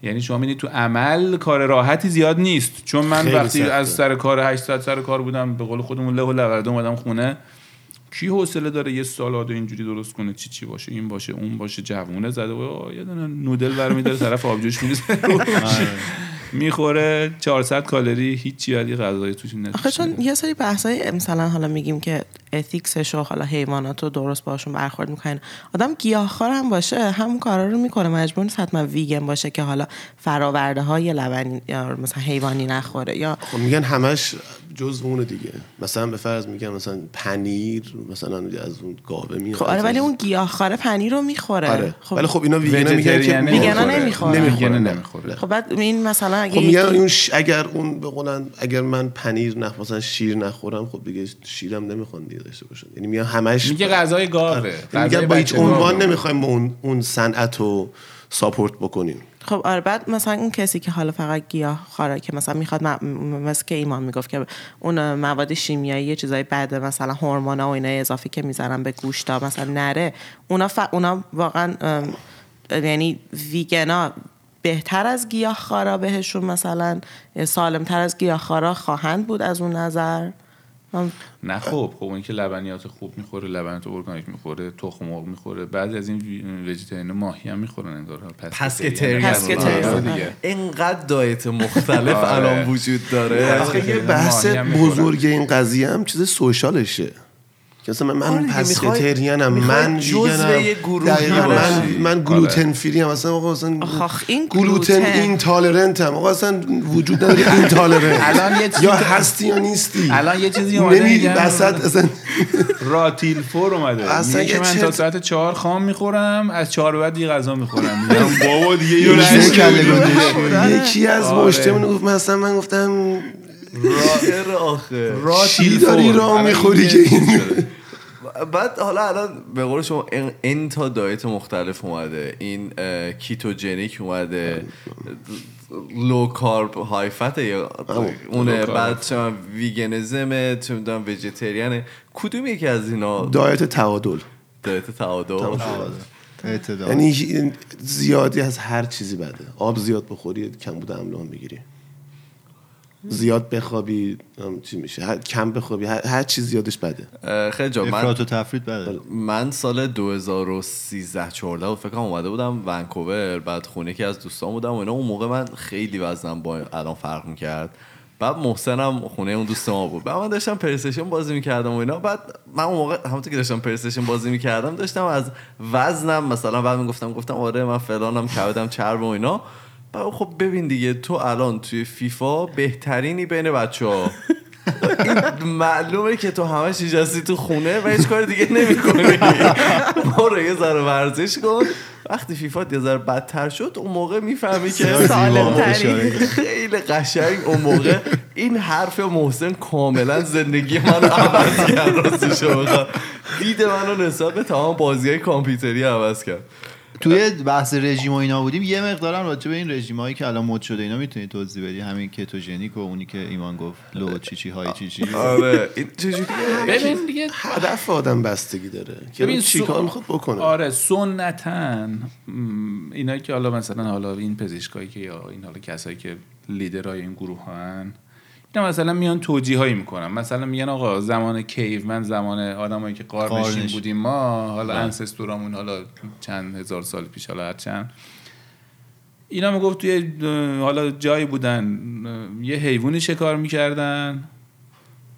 یعنی شما می‌بینید تو عمل کار راحتی زیاد نیست. چون من وقتی سخته. از سر کار 8 ساعت سر کار بودم به قول خودمون له و لورده اومدم خونه. کی حوصله داره یه سالاد اینجوری درست کنه؟ چی چی باشه؟ این باشه اون باشه جوونه زده. و یه دونه نودل برمی داره طرف آبجوش میریزه. می‌خوره 400 کالری هیچی ولی غذای توش نمیشه آخه چون یه سری بحثای مثلا حالا میگیم که ethics ش و حالا حیوانات رو درست باشون برخورد می‌کنن. آدم گیاهخوار هم باشه همون کارا رو می‌کنه. مجبور نیست حتما ویگن باشه که حالا فراورده های لبنی یا مثلا حیوانی نخوره یا خب میگن همش جز اونه دیگه. مثلا به فرض میگن مثلا پنیر مثلا از اون گاوه میاد. خب آره ولی اون گیاهخواره پنیر رو می‌خوره. آره. ولی خب اینا ویگنا میگن که ویگنا نمی‌خوره. نه. نمی‌خوره. خب بعد این مثلا اگه خب میگن اون ش... اگر اون به قولن اگر من پنیر نخ مثلا شیر نخورم خب دیگه شیرم نمی‌خوان دیگه داشته باشن. یعنی میگن همش میگه غذای گاوه. آره. غذای میگن با هیچ. عنوان نمی‌خوایم اون اون صنعت رو ساپورت بکنیم. خب آره بعد مثلا اون کسی که حالا فقط گیاه خاره که مثلا می‌خواد م- مثل که ایمان می‌گفت که اون مواد شیمیایی یه چیزای بده مثلا هورمونا و اینا اضافی که می‌زنن به گوشتا مثلا نره اونا ف... اونا واقعا یعنی ویگنا بهتر از گیاه خارا بهشون مثلا سالم تر از گیاه خارا خواهند بود از اون نظر. من- نه خب خب اون که لبنیات خوب می‌خوره لبنیات ارگانیک می‌خوره تخم مرغ می‌خوره بعضی از این ویژیتریان ماهی هم می‌خورن انگار پسکتریان. پسکتریان. آره دیگه اینقدر دایت مختلف آره. الان وجود داره یه بحث هم. بزرگ این قضیه هم چیز سوشالشه که مثلا من آره پسکتریانم میخوای- من ویگنم. یه دقیقاً، من باشی. من گلوتن فری هم اصلا آقا اصلا این گلوتن گلوتن. این تالرنت هم آقا اصلا وجود نداره این تالرنت الان یه چیزی یا هستی یا نیستی الان یه چیزی اومده میگن- وسط اصلا راتیل فور اومده اصلا که من تا ساعت چهار خام می‌خورم از چهار به بعد دیگه غذا می‌خورم بابا دیگه. یکی از آره. مشتمون گفت مثلا من گفتم رائر آخه چی داری راه الان می‌خوری که این. بعد حالا الان به قول شما این- تا دایت مختلف اومده. این کیتوجنیک اومده. لو کارب های فت یا اونه. بعد چه ویگنزم چه می‌دونم ویژیتریانه کدوم یکی از اینا؟ دایت تعادل. دایت تعادل. یعنی زیادی از هر چیزی بده. آب زیاد بخوری کم بوده املاح می‌گیری. زیاد بخوابی هم چی میشه هر- کم بخوابی هر, هر چیز زیادش بده. خیلی جا من و تفرید بده. من سال 2013 14 بود فکر کنم اومده بودم ونکوور بعد خونه که از دوستان بودم و اینا. اون موقع من خیلی وزنم با الان فرق می‌کرد. بعد محسنم خونه اون دوست ما بود. بعد من داشتم پلیستیشن بازی می‌کردم و اینا. بعد من اون موقع همونطور که داشتم پلیستیشن بازی می‌کردم داشتم از وزنم مثلا بعد می‌گفتم گفتم آره من فلانم کبدم چرب و اینا. خب ببین دیگه تو الان توی فیفا بهترینی بین بچه ها معلومه که تو همش نشستی تو خونه و هیچ کار دیگه نمی کنی برو یه ذره ورزش کن. وقتی فیفا یه ذره بدتر شد اون موقع می‌فهمی که. خیلی قشنگ. اون موقع. این حرف محسن کاملا زندگی من عوض کرد بخوام. دید منو نسبت به تمام بازی های کامپیوتری عوض کرد. توی بحث رژیم و اینا بودیم یه مقدارم راجع به این رژیم هایی که الان مد شده اینا می‌تونی توضیح بدی؟ همین کتوژنیک و اونی که ایمان گفت لو چی چی های چی چی. آره این ببین دیگه هدف آدم بستگی داره که ببین چی کار سو- می‌خواد بکنه. آره سنتن اینا که حالا مثلا حالا این پزشکایی که یا این حالا کسایی که لیدرای این گروه هن اینا مثلا میان توجیه هایی می‌کنن. مثلا میگن آقا زمان کیو من زمان آدمایی که قارنشین. بودیم ما حالا انسستورامون حالا چند هزار سال پیش حالا هر چند اینا می‌گفت توی حالا جایی بودن یه حیوانی شکار می‌کردن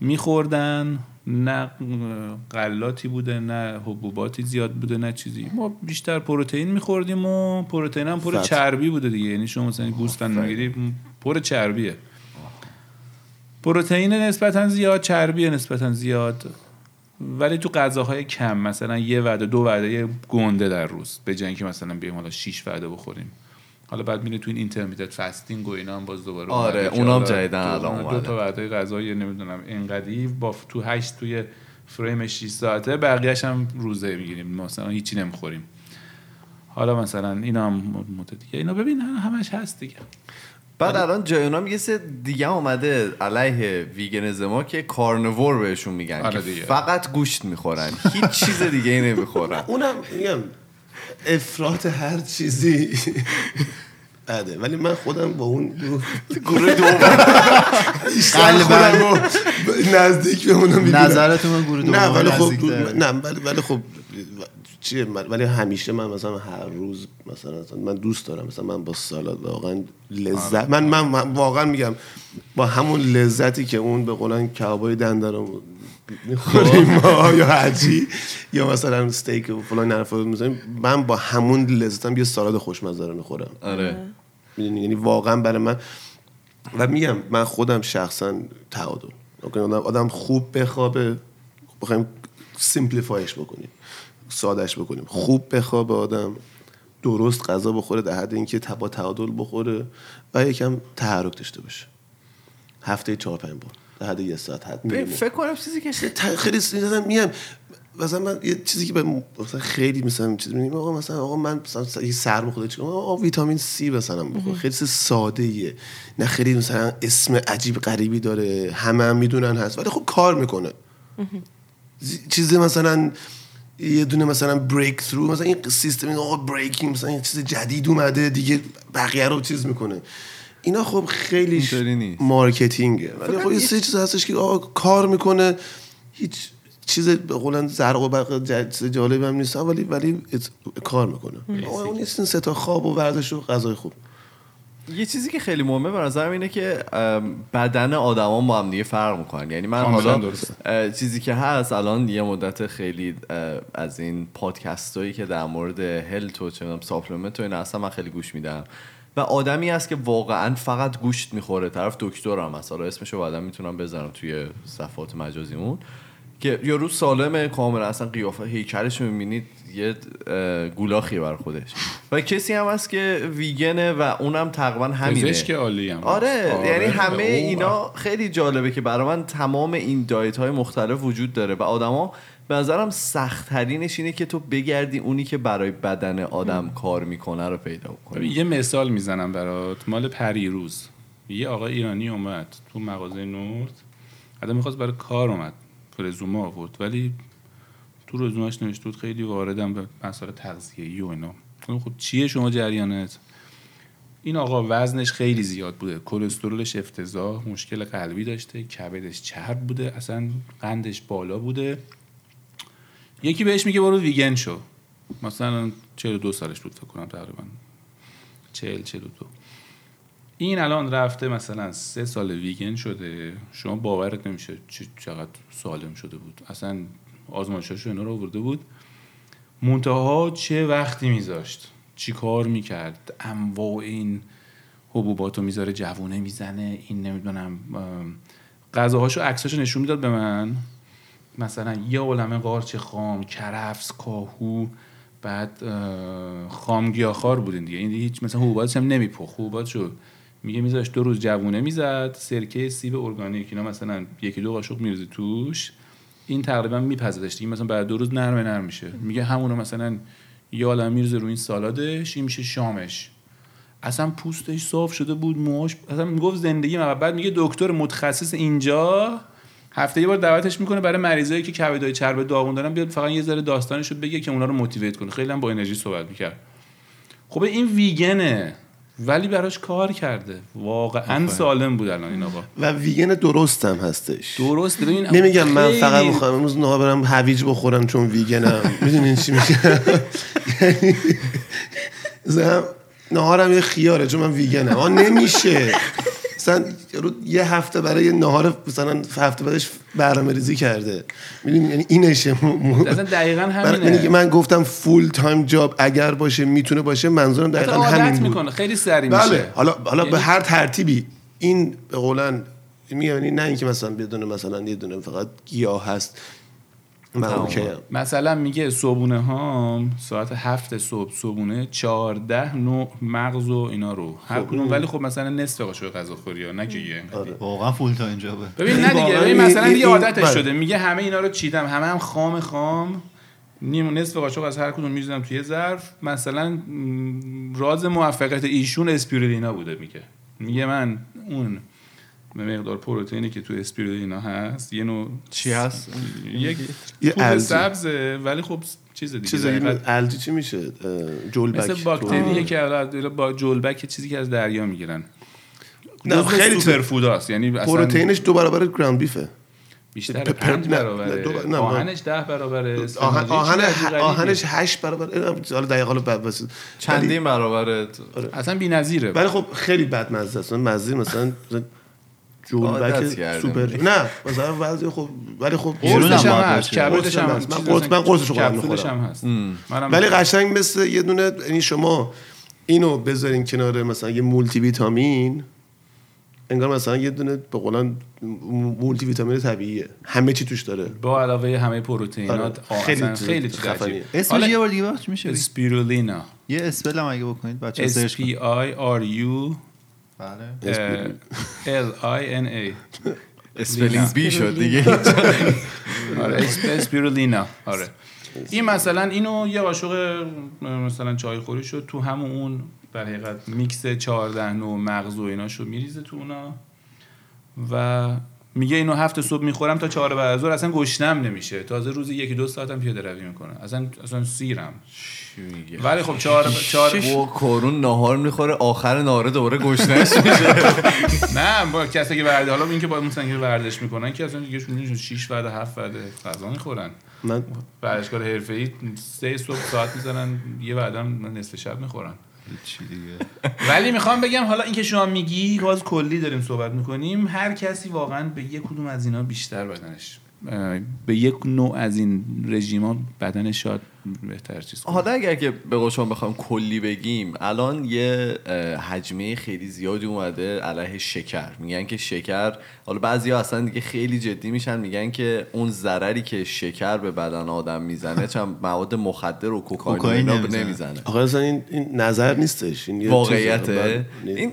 میخوردن. نه غلاتی بوده نه حبوباتی زیاد بوده نه چیزی. ما بیشتر پروتئین میخوردیم و پروتئین هم پر. چربی بوده دیگه. یعنی شما مثلا گوسفند می‌گیری پر چربیه. پروتئین نسبتا زیاد چربی نسبتا زیاد. ولی تو غذاهای کم مثلا یه وعده دو وعده یه گنده در روز. به جای اینکه مثلا بیایم حالا 6 وعده بخوریم. حالا بعد میره تو این intermittent fasting و اینا هم باز دوباره آره، اونام حالا جدیدن دو- الان دو اومده. تا وعده غذایی نمی‌دونم اینقدی با تو 8 توی فریم 6 ساعته بقیه‌اش هم روزه می‌گیریم. مثلا هیچی نمی‌خوریم. حالا مثلا اینا هم مد دیگه. اینا ببین همش هست دیگه. بعد الان جای اونا یه سری دیگه هم اومده علیه veganism ها که carnivore بهشون میگن آره که دیگه. فقط گوشت می‌خورن. هیچ چیز دیگه ای نمی‌خورن. اونم میگم افراط هر چیزی. بده. ولی من خودم با اون گروه دوم. رو نزدیک به می‌بینم نظرتون گروه دوم نه ولی خب. نه ولی ولی خب چیه؟ ولی همیشه من مثلا هر روز مثلا من دوست دارم. مثلا من با سالاد واقعا لذت من, من, من واقعا میگم با همون لذتی که اون به قولن کبابای دنده رو می‌خوریم ما یا هرچی یا مثلا استیک و فلان حرفا می‌زنیم من با همون لذتم یه سالاد خوشمزه رو می‌خورم. آره؟ یعنی واقعا برای من و میگم من خودم شخصا تعادل. آدم خوب بخوابه بخوایم سیمپلیفایش بکنیم. سادش بکنیم. خوب بخوابه آدم درست غذا بخوره در حد اینکه با تعادل بخوره و یکم تحرک داشته باشه. هفته چهار پنج بار. در حد یه ساعت حد. فکر کنم چیزی که خیلی مثلا میگم مثلا من یه چیزی که به مثلا خیلی مثلا چیز میگم آقا مثلا آقا من مثلا یه سر بخوره چیکار؟ آقا ویتامین سی مثلا بخور. خیلی ساده ایه نه خیلی مثلا اسم عجیب غریبی داره. همه هم می‌دونن هست ولی خب کار می‌کنه. چیز مثلا یه دونه مثلا بریک ثرو مثلا این سیستم این آقا بریکینگ مثلا یه چیز جدید اومده دیگه بقیه رو چیز می‌کنه. اینا خب خیلی. marketing ه ولی خب یه سری چیز هستش که آقا کار می‌کنه. هیچ چیز به قولن زرق و برق جالب هم نیست ولی ولی کار می‌کنه. آقا اون نیست این سه تا خواب و ورزش و غذای خوب. یه چیزی که خیلی مهمه به نظرم اینه که بدن آدما با هم دیگه فرق می‌کنن. یعنی من حالا درسته. چیزی که هست الان یه مدت خیلی از این پادکست هایی که در مورد health و چه می‌دونم supplement و این اصلا من خیلی گوش میدم. و آدمی هست که واقعا فقط گوشت می‌خوره. طرف دکترم هست. حالا اسمشو بعدا می‌تونم بذارم توی صفحات مجازیمون. که یارو سالمه کاملا اصلا قیافه هیکلش رو می‌بینید. یه گولاخی بر خودش. و کسی هم هست که ویگنه و اونم تقریبا همینه. پزشک عالی هم. آره, یعنی همه اوه. اینا خیلی جالبه که برای من تمام این دایت های مختلف وجود داره و آدما به نظرم سخت ترینش اینه که تو بگردی اونی که برای بدن آدم کار می‌کنه رو پیدا کنی. یه مثال می‌زنم برات. مال پریروز. یه آقای ایرانی اومد تو مغازه نورد. حتی می‌خواست برای کار اومد. رزومه آورد. ولی تو رزومهش نوشته بود خیلی واردم به مسائل تغذیه‌ای و اینا. خب چیه شما جریانت؟ این آقا وزنش خیلی زیاد بوده. کلسترولش افتضاح مشکل قلبی داشته کبدش چرب بوده اصلا قندش بالا بوده. یکی بهش میگه برو ویگن شو. مثلا 42 سالش بود فکر کنم تقریبا. 40 42 این الان رفته مثلا سه سال ویگن شده. شما باورت نمیشه چقدر سالم شده بود. اصلا آزمایشاشو اینا رو آورده بود. منتها چه وقتی میذاشت؟ چی کار می‌کرد؟ انواع این حبوباتو می‌ذاره جوونه می‌زنه این نمی‌دونم غذاهاشو عکساشو نشون می‌داد به من. مثلا یه عالمه قارچ خام کرفس کاهو بعد خام گیاهخوار بودین دیگه. این دیگه هیچ مثلا حبوباتش هم نمیپخت. حبوباتشو میگه میذاش دو روز جوونه می‌زد. سرکه سیب ارگانیک اینا مثلا یکی دو قاشق میریزه توش. این تقریبا میپزدش دیگه. مثلا بعد دو روز نرم نرم میشه. میگه همونو مثلا یه عالمه میریزه رو این سالادش این میشه شامش. اصلا پوستش صاف شده بود موهاش اصلا می‌گفت زندگی من. بعد میگه دکتر متخصص اینجا هفته یه بار دعوتش می‌کنه برای مریضایی که کبدای چرب داغون دارن بیاد فقط یه ذره داستانشو بگه که اونا رو موتیویت کنه. خیلی هم با انرژی صحبت می‌کرد. خب این ویگنه. ولی براش کار کرده. واقعا سالم بود الان این آقا. و ویگن درست هم هستش. درست ببین نمیگم من فقط می‌خوام امروز نهار برم هویج بخورم چون ویگنم. می‌دونین چی میگم؟ یعنی نهارم یه خیاره چون من ویگنم. آن نمیشه. مثلا یه هفته برای نهار مثلا هفته بعدش برنامه ریزی کرده. می‌دونی؟ یعنی اینشه م- م- اصلا دقیقا من, همینه. من گفتم full-time job اگر باشه می‌تونه باشه منظورم دقیقا همین بود. می‌کنه. خیلی سریع میشه. بله. حالا حالا به یعنی- هر ترتیبی. این به قولن میگم یعنی نه اینکه مثلا بدون مثلا یه دونه فقط گیاه هست. من okay ام. مثلا میگه صبونه ها ساعت هفت صبح صبونه چهارده نوع مغز و اینا رو. هر کدوم. ولی خب مثلا نصف قاشق غذاخوری ها نه که یه انقدر. واقعا full-time job ه ببین نه دیگه. ببین مثلا دیگه عادتش بله. شده. میگه همه اینا رو چیدم. همه هم خام خام. نیم نصف قاشق از هر کدوم میریزم توی ظرف. مثلا راز موفقیت ایشون اسپیرولینا بوده میگه. میگه من اون مقدار پروتئینی که تو اسپیرولینا هست یه نوع چی هست؟ یک یه پودر algae. سبزه ولی خب چیز دیگه چیز algae چی میشه؟ جلبک مثل باکتریه که حالا با جلبک چیزی که از دریا می‌گیرن. نه، خیلی خیلی چیز- super food است یعنی اصلا پروتئینش دو برابر ground beef ه. بیشتر پنج نه، برابره نه، دو بر- نه، آهنش ده برابره آهن. آهنش هشت برابر حالا دقیقا حالا بس چندین برابر اصلا بی‌نظیره. ولی خب خیلی بد مزه است مزه مثلا جلبک کردیم. سوپر. نه مثلا بعضی خب ولی خب قرصش هم هست هم هست. من قرص- من خودم کپسولش می‌خورم. هم هست. ولی. قشنگ مثل یه دونه یعنی شما اینو بذارین کنار مثلا یه مولتی ویتامین انگار مثلا یه دونه به قول مولتی ویتامین طبیعیه. همه چی توش داره. به علاوه همه پروتئینات آره. خیلی خیلی خفنیه. اسمش یه بار دیگه بخش میشه. اسپیرولینا. یه spell هم اگه بکنید بچه S search P I R U بله. L I N A. spelling bee شد دیگه. آره اسپ- اسپیرولینا آره. این مثلا اینو یه قاشق مثلا چای خوری شد تو همون اون در حقیقت میکس 14 نوع مغز و ایناشو میریزه تو اونا. و میگه اینو هفت صبح می‌خورم تا چهار بعد از ظهر. اصلا گشنم نمیشه. تازه روزی یکی دو ساعتم پیاده روی می‌کنه. اصلا اصلا سیرم ولی خب چهار چهار و کارون نهار می‌خوره آخر نهاره دوباره گشنش میشه. نه با کسی که ورزش حالا این که با مثلا که ورزش می‌کنن که اصلا دیگه شون 6 وعده 7 وعده غذا می‌خورن. من ورزشکار حرفه‌ای سه صبح ساعت می‌زنن یه وعده هم نصف شب می‌خورن. دیگه. ولی می‌خوام بگم حالا اینکه شما میگی باز کلی داریم صحبت می‌کنیم هر کسی واقعا به یک کدوم از اینا بیشتر بدنش به یک نوع از این رژیما بدنش شاید بهتر چیز حالا اگر که به قول شما بخوام کلی بگیم الان یه حجمه خیلی زیادی اومده علیه شکر. میگن که شکر حالا بعضی اصلا دیگه خیلی جدی میشن میگن که اون ضرری که شکر به بدن آدم می‌زنه چند مواد مخدر و کوکائین کوکائین نمی‌زنه. آخه اصلا این, این نظر نیستش. این. واقعیته این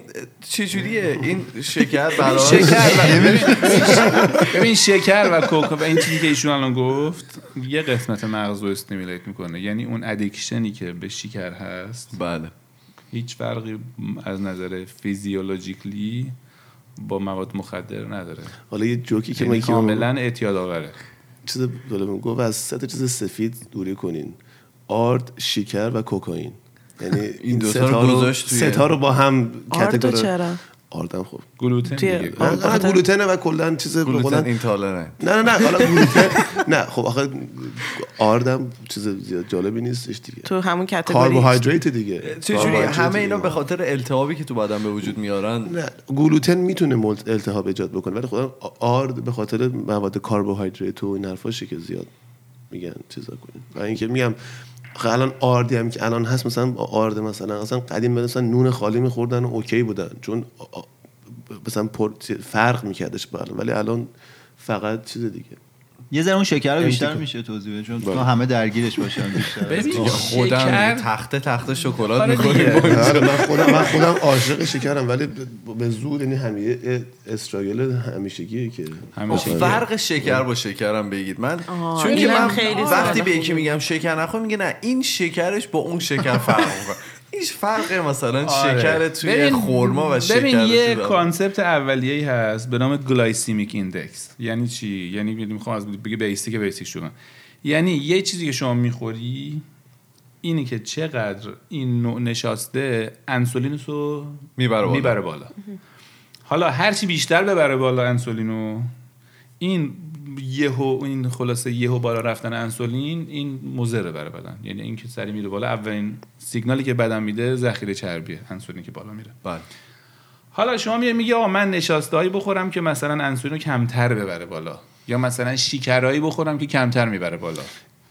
چجوریه این شکر برای شکر. ببین, ببین شکر و کوکا و این چیزی که ایشون الان گفت یه قسمت مغز رو stimulate می‌کنه. یعنی اون addiction ی که به شکر هست بله. هیچ فرقی از نظر physiologically با مواد مخدر نداره. حالا یه جوکی که یعنی من کاملا اعتیاد آوره. چیز گفت از سه چیز سفید دوری کنین. آرد شکر و کوکائین. یعنی این سه رو تا رو گذاشت توی- سه تا رو با هم چرا؟ آردم خب گلوتن توی- گلوتنه و کلا چیز به gluten intolerant نه نه نه حالا گلوتن نه خب آخه آردم چیز زیاد جالبی نیستش دیگه. تو همون category carbohydrate دیگه. چجوری؟ همه اینا. به خاطر التهابی که تو بدن به وجود میارن؟ نه گلوتن می‌تونه ملت- التهاب ایجاد بکنه ولی خدا آرد به خاطر مواد کربوهیدرات و این حرفاشه که زیاد میگن چیزا کنین و اینکه میگم الان آردی هم که الان هست مثلا آرد مثلا اصلا قدیم مثلا نون خالی میخوردن و اوکی بودن چون مثلا فرق میکردش ولی الان فقط چیز دیگه. یه ذره اون شکر رو بیشتر. میشه توضیح بده چون بله. تو همه درگیرش باشن بیشتر ببین خودم شکر تخته تخته شکلات آره می‌خوریم. آره من خودم من خودم عاشق شکرم ولی به زور یعنی همیه struggle همیشگیه که همیشه. خب فرق شکر با شکرم بگید من چون که من وقتی به یکی میگم شکر نخور میگه نه این شکرش با اون شکر فرق می‌کنه هیچ فرقه مثلا آره. شکر توی ببین- خرما و شکر ببین یه concept اولیه‌ای هست به نام glycemic index. یعنی چی؟ یعنی می‌خوام از بگه basic basic شدن. یعنی یه چیزی که شما می‌خوری اینی که چقدر این نوع نشاسته انسولین رو می‌بره بالا. می‌بره بالا. حالا هرچی بیشتر ببره بالا انسولینو این یهو این خلاصه یهو بالا رفتن انسولین این مضره برای بدن یعنی اینکه سری میره بالا اولین سیگنالی که بدن میده ذخیره چربیه انسولین که بالا میره بله حالا شما میای میگی آقا من نشاستهایی بخورم که مثلا انسولین رو کمتر ببره بالا یا مثلا شکرهایی بخورم که کمتر می‌بره بالا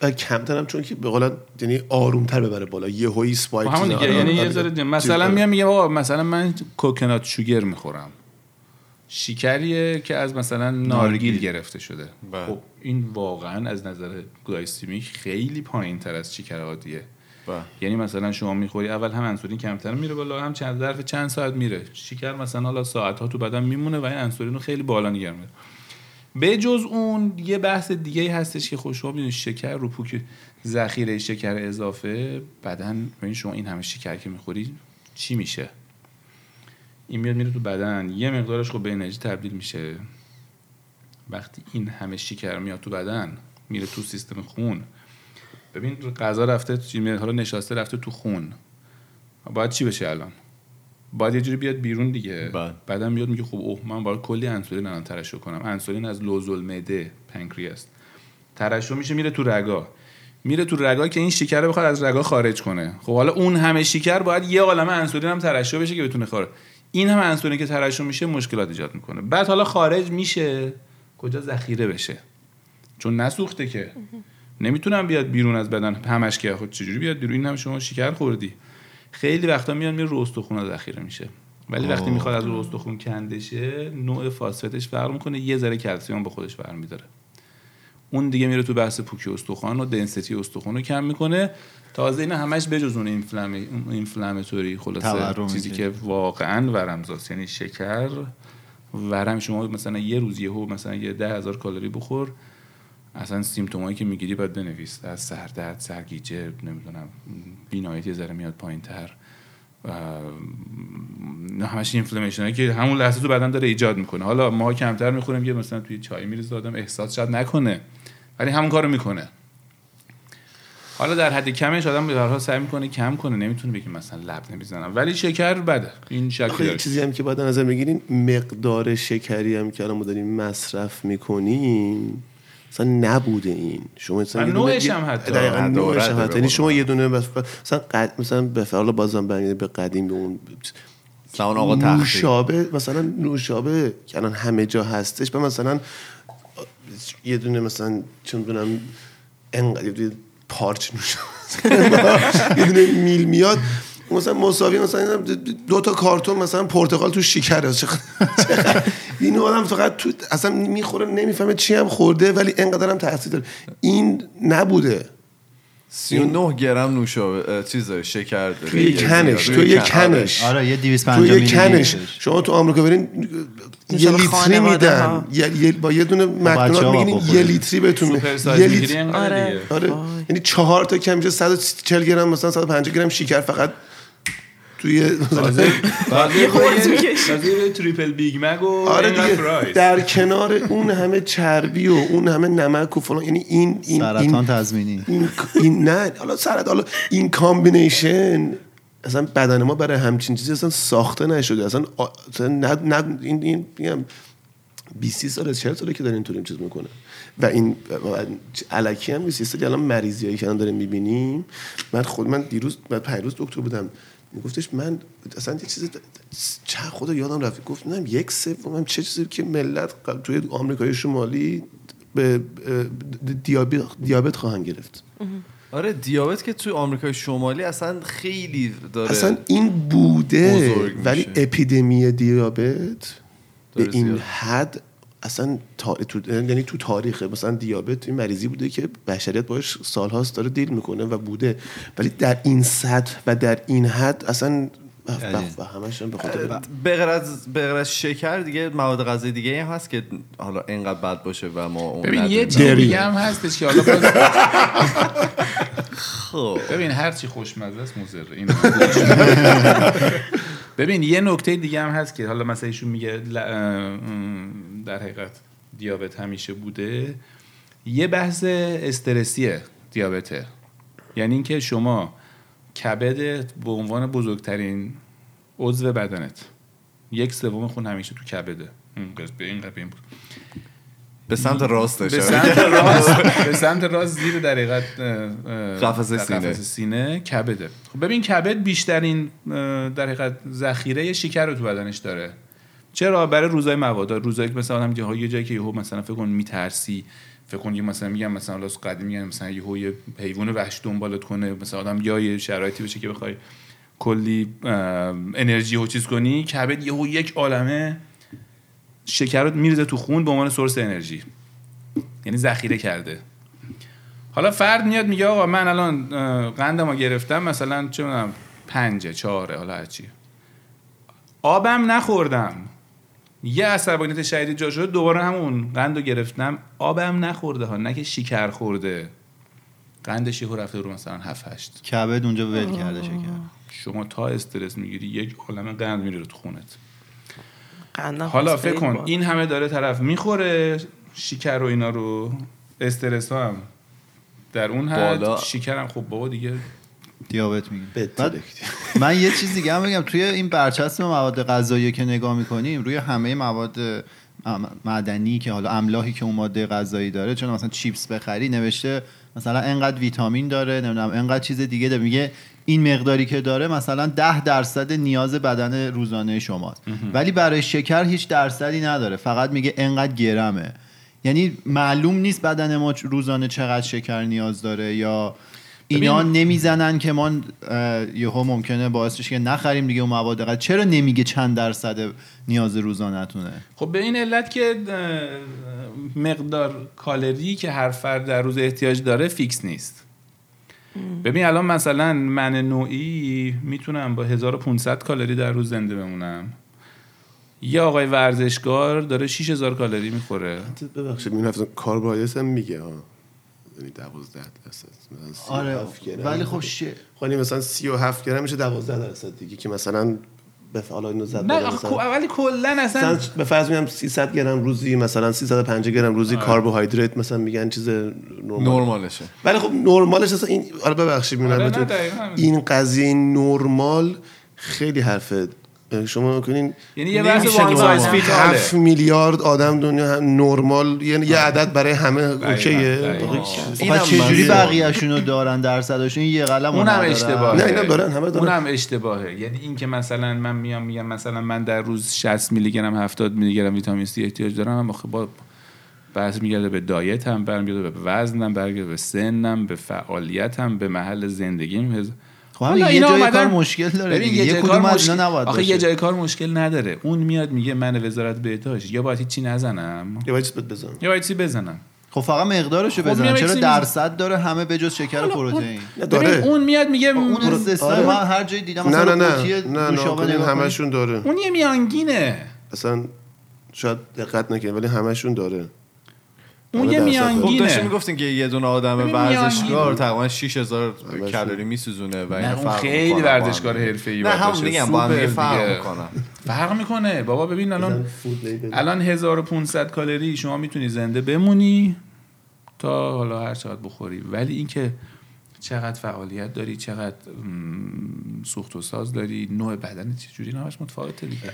کمترم چون که به قولن یعنی آرومتر ببره بالا یه high ی خب spike همون دیگه. یعنی یه آره. ذره. چیز مثلا. میام میگم آقا مثلا من coconut sugar می‌خورم شکریه که از مثلا نارگیل گرفته شده. بله. خب این واقعا از نظر glycemic خیلی پایین تر از شکر عادیه بله. یعنی مثلا شما می‌خوری اول هم انسولین کمتر میره بالا هم چند ظرف چند ساعت میره. شکر مثلا حالا ساعت ها تو بدن میمونه و این انسولین رو خیلی بالا نگه میره به جز اون یه بحث دیگه هستش که خب شما می‌دونید شکر رو پوک ذخیره شکر اضافه بدن ببین شما این همه شکر که می‌خوری چی میشه؟ این میاد میره تو بدن. یه مقدارش خب به انرژی تبدیل میشه. وقتی این همه شکر میاد تو بدن میره تو سیستم خون. ببین غذا رفته میاد حالا نشاسته رفته تو خون. باید چی بشه الان؟ باید یه جوری بیاد بیرون دیگه. بله. بعدم بیاد میگه خب اوه من باید کلی انسولین الان ترشح کنم. انسولین از لوزول معده پنکریاس ترشح میشه میره تو رگا. میره تو رگا که این شکر رو بخواد از رگا خارج کنه. خب حالا اون همه شکر باید یه عالمه انسولین هم ترشح بشه که بتونه خارج این همه انسولین که ترشح میشه مشکلات ایجاد می‌کنه. بعد حالا خارج میشه. کجا ذخیره بشه؟ چون نسوخته که. نمی‌تونم بیاد بیرون از بدن همش که خود چجوری بیاد بیرون؟ این هم شما شکر خوردی. خیلی وقتا میان میره رو استخونا ذخیره میشه. ولی وقتی می‌خواد از رو استخون کنده شه نوع فاسفتش فرق می‌کنه. یه ذره کلسیم به خودش برمیداره. اون دیگه میره تو بحث پوکی استخوان و دنسیتی استخوان رو کم می‌کنه. تازه اینا همش بجز اون اینفلام اون اینفلاماتوری خلاصه چیزی. که واقعا ورمزاست. یعنی شکر ورم شما مثلا یه روز یهو مثلا یه ده هزار کالری بخور اصلا سیمتومایی که می‌گیری باید بنویس. از سردرد سرگیجه نمی‌دونم بیناییت یه ذره میاد پایین تر همش اینفلامشن هایی که همون لحظه تو بدن داره ایجاد می‌کنه. حالا ما کمتر می‌خوریم یه مثلا توی چای میریزه آدم احساس شاید نکنه. ولی همون کارو می‌کنه. حالا در حد کمش آدم به هر حال سعی می‌کنه کم کنه نمی‌تونه بگه مثلا لب نمی‌زنم. ولی شکر بده. این یه داره. چیزی هم که باید نظر بگیرین مقدار شکری هم که الان ما داریم مصرف می‌کنیم مثلا نبوده این. شما مثلا نوعش هم حتی. دقیقاً نوعش هم حتی. یعنی شما یه دونه بس مثلا قد مثلا به حالا بازم به قدیم به اون زمان آقا تختی نوشابه مثلا نوشابه که الان همه جا هستش به مثلا یه دونه مثلا چون دونم انقدر پارچ نوش یه دونه میل میاد. مثلا مساوی مثلا دو تا کارتون مثلا پرتقال تو شکر چقدر- این آدم فقط تو اصلا می‌خوره نمی‌فهمه چی هم خورده ولی انقدر هم تاثیر داره. این نبوده. 39 گرم نوشابه چیز شکر داره. توی کنش توی توی یک کن- آره. کنش آره یه 250 تو یه میلی کنش. شما تو آمریکا برین یه لیتری میدن. یه- یه- با یه دونه مکدونالد بخورین. یه لیتری بهتون یه سایز لیتر می‌گیری انقدر آره. آره. یعنی چهار تا کم میشه 140 گرم مثلا 150 گرم شکر فقط توی triple Big Mac و آره دیگه. در کنار اون همه چربی و اون همه نمک و فلان یعنی این این سرطان این, تضمینی. این, این نه حالا سرطان حالا این combination اصلا بدن ما برای همچین چیزی اصلا ساخته نشده. اصلا, نه, نه این این میگم 20 سال 40 ساله که داره اینطوری چیز می‌کنه. و این علکی هم نیست. الان مریضیایی که الان داریم می‌بینیم. من خود من دیروز من پیروز دکتر بودم. میگفتش من اصلا یه چیزی چه خدا یادم رفت گفت نه یک سوم چه چیزی که ملت توی آمریکای شمالی به دیابت دیابت خواهند گرفت آره دیابت که توی آمریکای شمالی اصلا خیلی داره اصلا این بوده. ولی اپیدمی دیابت به این زیاد. حد اصلا تا... تو... یعنی تو تاریخ مثلا دیابت این مریضی بوده که بشریت باش سالهاست داره دیل می‌کنه و بوده ولی در این سطح و در این حد اصلا یعنی. به خاطر به غیر از به غیر از شکر دیگه مواد غذایی دیگه هم هست که حالا اینقدر بد باشه و ما اون ببین یه. دیگه هم هستش که حالا خب ببین هر چی خوشمزه است مضره این ببین یه نکته دیگه هم هست که حالا مثلا ایشون میگه در حقیقت دیابت همیشه بوده یه بحث استرسیه دیابته. یعنی اینکه شما کبدت به عنوان بزرگترین عضو بدنت یک سوم خون همیشه تو کبده. این به این بود. به سمت راستش. به سمت راست. به سمت راست زیر در حقیقت اه، اه، قفسه سینه. سینه کبده. خب ببین کبد بیشترین در حقیقت ذخیره شکر رو تو بدنش داره. چرا برای روزای مواد روزایی که مثلا جاها یه جایی که یهو مثلا فکر کن میترسی فکر کن یه مثلا میگم مثلا لاس قدیم میگن مثلا یهو یه حیوان وحش دنبالت کنه مثلا آدم یا یه شرایطی بشه که بخوای کلی انرژی و چیز کنی کبد یهو یک عالمه شکر رو میریزه تو خون به عنوان سورس انرژی. یعنی ذخیره کرده. حالا فرد میاد میگه آقا من الان اه، قندمو گرفتم مثلا چه می‌دونم پنجه چهاره حالا هرچی. آبم نخوردم. یه عصبانیت شدید جا شده دوباره همون قند رو گرفتم. آبم نخورده ها نه که شکر خورده. قندش یهو رفته رو مثلا 7 8 کبد اونجا ول کرده شکر. شما تا استرس می‌گیری یک عالمه قند میره تو خونت. حالا فکر کن. این همه داره طرف می‌خوره شکر و اینا رو. استرس ها هم در اون حد بالا. شکر هم خب بابا دیگه دیابت میگیم من یه چیز دیگه هم بگم. توی این برچسب مواد غذایی که نگاه می‌کنیم روی همه مواد معدنی که حالا املاحی که اون ماده غذایی داره چون مثلا چیپس بخری نوشته مثلا انقدر ویتامین داره نمی‌دونم انقدر چیز دیگه داره. میگه این مقداری که داره مثلا ده درصد نیاز بدن روزانه شماست. ولی برای شکر هیچ درصدی نداره. فقط میگه انقدر گرمه. یعنی معلوم نیست بدن ما روزانه چقدر شکر نیاز داره یا اینا ببین- نمی‌زنن که ما یهو ممکنه باعث بشه که نخریم دیگه اون مواد غذایی چرا نمیگه چند درصد نیاز روزانه‌تونه؟ خب به این علت که مقدار کالری که هر فرد در روز احتیاج داره فیکس نیست. ببین الان مثلا من نوعی می‌تونم با 1500 کالری در روز زنده بمونم. یه آقای ورزشکار داره 6000 کالری می‌خوره. ببخشید هفته کاربوهایدرات هم میگه ها. یعنی 12 درصد. مثلا 37 آره گرم. ولی خب ش... خب یعنی مثلا 37 گرم میشه 12 درصد دیگه که مثلا به حالا اینو زد نه مثلا ولی کلا اصلا مثلا به فرض میگم 300 گرم روزی مثلا 350 گرم روزی کربوهیدرات مثلا میگن چیز نرمال. نرمالشه. ولی خب نرمالش اصلا این آره ببخشید آره،. این قضیه نرمال خیلی حرفه شما کنین یعنی یه بحث هفت میلیارد آدم دنیا هم نرمال یعنی یه عدد برای همه اوکیه. خب چجوری من- بقیه‌شون رو دارن درصدشون یه قلم اونم. اشتباهه. نه، اینا دارن، همه دارن. اونم اشتباهه. یعنی این که مثلا من میام میگم مثلا من در روز 60 میلی گرم 70 میلی گرم ویتامین سی احتیاج دارم آخه با بحث میگرده به دایتم برمیگرده به وزنم برمیگرده به سنم به فعالیتم به محل زندگیم. خب همین یه جای کار مشکل داره ببین. یه کدوم کار از اینا مشکل نباید آخه باشه. یه جای کار مشکل نداره. اون میاد میگه من وزارت بهداشت. یا باید هیچی نزنم؟ یه وایس بهت بزن یا باید چی بزنم؟ خب فقط مقدارشو خب چرا درصد داره همه بجز شکر و پروتئین؟ داره. اون میاد میگه اون استثنا آره. من هر جایی دیدم نه نه نه. نه نه کنی. همشون داره. اون یه میانگینه. اصلا شاید دقت نکنید ولی همشون داره. اون آره، یه درصد. خب داشتیم میانگینه می‌گفتین که یه دونه آدم ورزشکار. تقریبا 6000 همشون. کالری میسوزونه و این فرق خیلی می‌کنه هم ورزشکار دیگه. حرفه‌ای نه همون. میگم با هم فرق. می‌کنن فرق می‌کنه بابا ببین الان. الان 1500 کالری شما می‌تونی زنده بمونی تا حالا هر چقدر بخوری ولی اینکه چقدر فعالیت داری چقدر سوخت و ساز داری نوع بدن چجوری نه همش متفاوته دیگه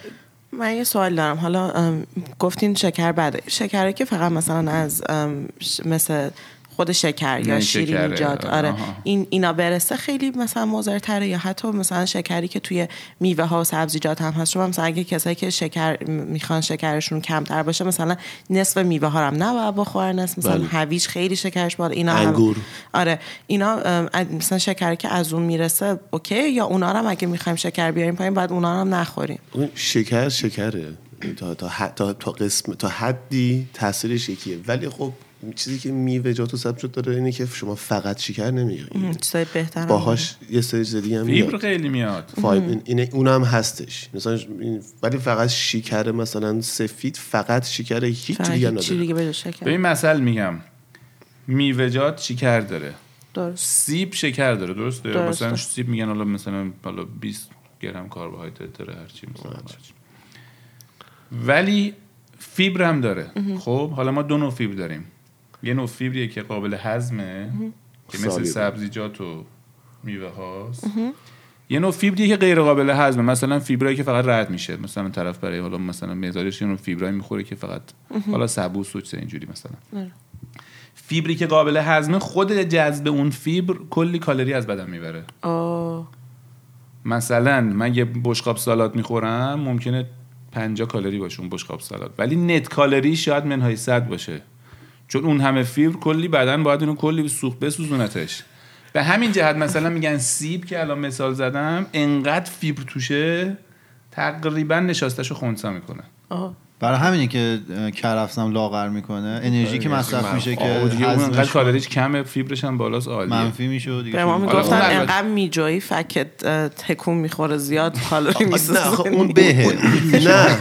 من یه سوال دارم. حالا گفتین شکر بده. شکره که فقط مثلا از مثل خود شکر یا نه، شیرینیجات شکره. آره آها. این اینا برسه خیلی مثلا مضرتره یا حتی مثلا شکری که توی میوه ها و سبزیجات هم هست. شما مثلا اگه کسایی که شکر می‌خوان شکرشون کمتر باشه مثلا نصف میوه ها هم نباید بخورن. نصف مثلا بله. هویج خیلی شکرش بالا. اینا هم- انگور. آره. اینا مثلا شکری که از اون می‌رسه اوکی؟ یا اونا هم اگه می‌خوایم شکر بیاریم پایین باید اونا هم نخوریم. شکر شکره. تا تا تا تا قسم تا حدی تاثیرش یکیه. ولی خب چیزی که میوه‌جات و سبزیجات داره اینه که شما فقط شکر نمی‌گیرید چیزای بهتر باهاش یه سری چیز دیگه هم فیبر میاد. خیلی میاد. فایب این این اونم هستش. مثلا ولی فقط شکر مثلا سفید فقط شکر هیچ دیگه نداره. دیگه به این مثل میگم میوه‌جات شکر داره. درست. سیب شکر داره درسته؟ درسته. مثلا سیب میگن حالا مثلا حالا 20 گرم کربوهیدرات داره هرچی مثلا هرچی. ولی فیبر هم داره. خب حالا ما دو نوع فیبر داریم. یه نوع فیبریه که قابل هضمه که مثل. سبزیجات و میوه هاست. یه نوع فیبریه که غیر قابل هضمه مثلا فیبرایی که فقط رد میشه مثلا طرف برای حالا مثلا مقدارش یه نوع فیبرایی می‌خوره که فقط حالا سبوس و اینجوری مثلا. آره. فیبری که قابل هضمه خود جذب اون فیبر کلی کالری از بدن می‌بره. آه. مثلا من یه بشقاب سالاد می‌خورم ممکنه 50 کالری باشه اون بشقاب سالاد. ولی نت کالری شاید منهای 100 باشه. چون اون همه فیبر کلی بدن باید اونو کلی سوخت بسوزونتش. به همین جهت مثلا میگن سیب که الان مثال زدم انقدر فیبر توشه تقریبا نشاستش رو خونسا می‌کنه. آه برای همینه که کرفسم لاغر می‌کنه. انرژی که مصرف میشه که انقدر کالریش کمه فیبرش هم بالاست عالیه. منفی میشه دیگه ما می‌گفتن انقدر میجایی فکت تکون می‌خوره زیاد کالری نه آخه اون میسوزه بهه. نه.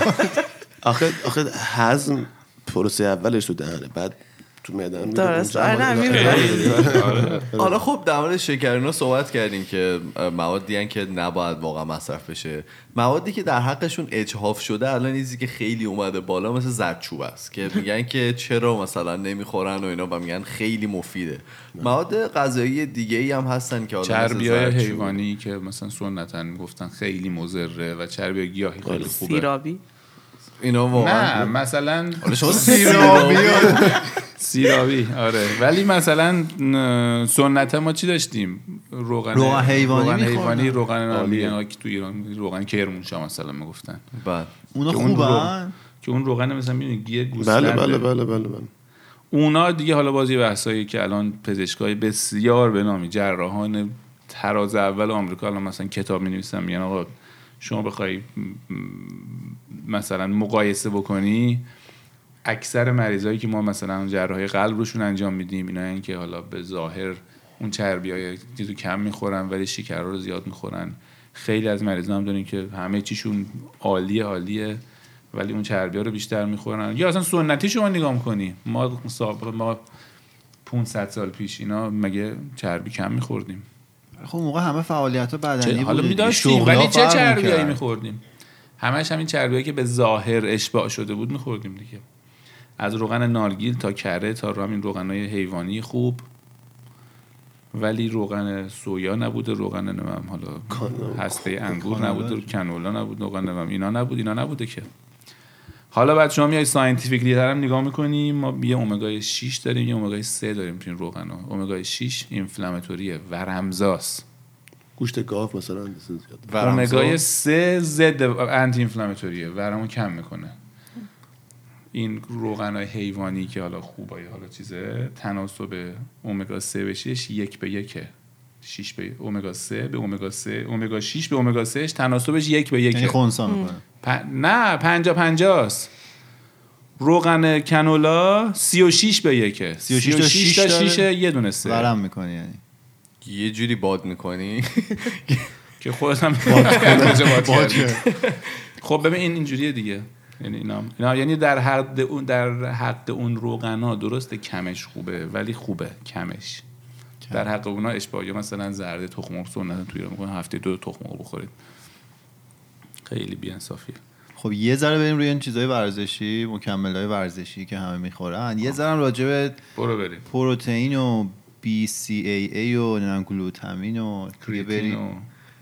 آخه آخه هضم پروسه اولش تو دهنه. بعد تو معده درست. آره، می‌دونم. حالا خب در مورد شکر اینا صحبت کردیم که موادی هن که نباید واقعا مصرف بشه. موادی که در حقشون اجحاف شده الان چیزی که خیلی اومده بالا مثل زردچوب است که میگن که چرا مثلا نمی‌خورن و اینا و میگن خیلی مفیده. مواد غذایی دیگه ای هم هستن که چربی های. حیوانی که مثلا سنتا می‌گفتن خیلی مضره و چربی گیاهی خیلی خوبه. سیرابی. اینا نه واقعا مثلا حالا شما سیرابی. سیرابی. آره. ولی مثلا سنت ما چی داشتیم؟ روغن روغن حیوانی روغن. حیوانی روغن که تو ایران روغن کرمانشاه مثلا می‌گفتن. بعد. اونا که اون خوبن؟ که اون روغن مثلا می‌دونی گیه گوسفنده. بله بله بله بله بله. اونا دیگه حالا بازی بحثایی که الان پزشکای بسیار به نامی جراحان تراز اول آمریکا الان مثلا کتاب می نویسن میگن آقا شما بخوای مثلا مقایسه بکنی اکثر مریضایی که ما مثلا جراحی قلب روشون انجام میدیم اینا این که حالا به ظاهر اون چربی های چیزو کم می‌خورن ولی شکر رو زیاد می‌خورن. خیلی از مریضا هم داریم که همه چیشون عالیه عالیه ولی اون چربی ها رو بیشتر می‌خورن. یا اصلا سنتی شما نگاه کنی ما سابقه ما 500 سال پیش اینا مگه چربی کم میخوردیم؟ خب موقع همه فعالیت بدنی حالا بوده می دیگه. داشتیم شغل‌ها ولی چه فرق چربیایی. میخوردیم؟ همش همین چربیایی که به ظاهر اشباع شده بود میخوردیم دیگه. از روغن نارگیل تا کره تا همین روغنای حیوانی خوب. ولی روغن سویا نبوده روغن نمیم حالا هسته انگور. نبوده canola نبود روغن نمیم اینا نبود اینا نبوده که. حالا بعد شما میای scientifically هم نگاه می‌کنیم ما یه اومگای 6 داریم یه اومگای 3 داریم تو این روغن ها. اومگای 6 inflammatory ه ورمزاست. گوشت گاو مثلا اومگای 3 ضد anti-inflammatory ه ورمو کم می‌کنه. این روغن های حیوانی که حالا خوبای حالا چیزه تناسب اومگا 3 بشیش یک به یکه. 6 به اومگا 3 به اومگا 3 اومگا 6 به اومگا 3 تناسبش یک به یعنی یکه خونسا می‌کنه. پ... نه پنجا پنجاست. روغن کنولا 36 به یکه. 36 تا 36 تا شیش 6 داره. یه دونه سه. ورم می‌کنی یعنی. یه جوری باد می‌کنی؟ که خودت هم. خب ببین این اینجوریه دیگه. یعنی اینا, اینا یعنی در حد اون در حق اون روغنا درسته کمش خوبه ولی خوبه کمش. در حق اونا اشباهی مثلا زرد تخم مرغ سنت توی ایران می‌کنن هفته دو تخم مرغ بخورید. خیلی بی‌انصافیه. خب یه ذره بریم روی این چیزای ورزشی مکمل های ورزشی که همه می‌خورن. یه ذره راجع به برو بریم. پروتئین و BCAA و نمی‌دونم گلوتامین و دیگه بریم. و-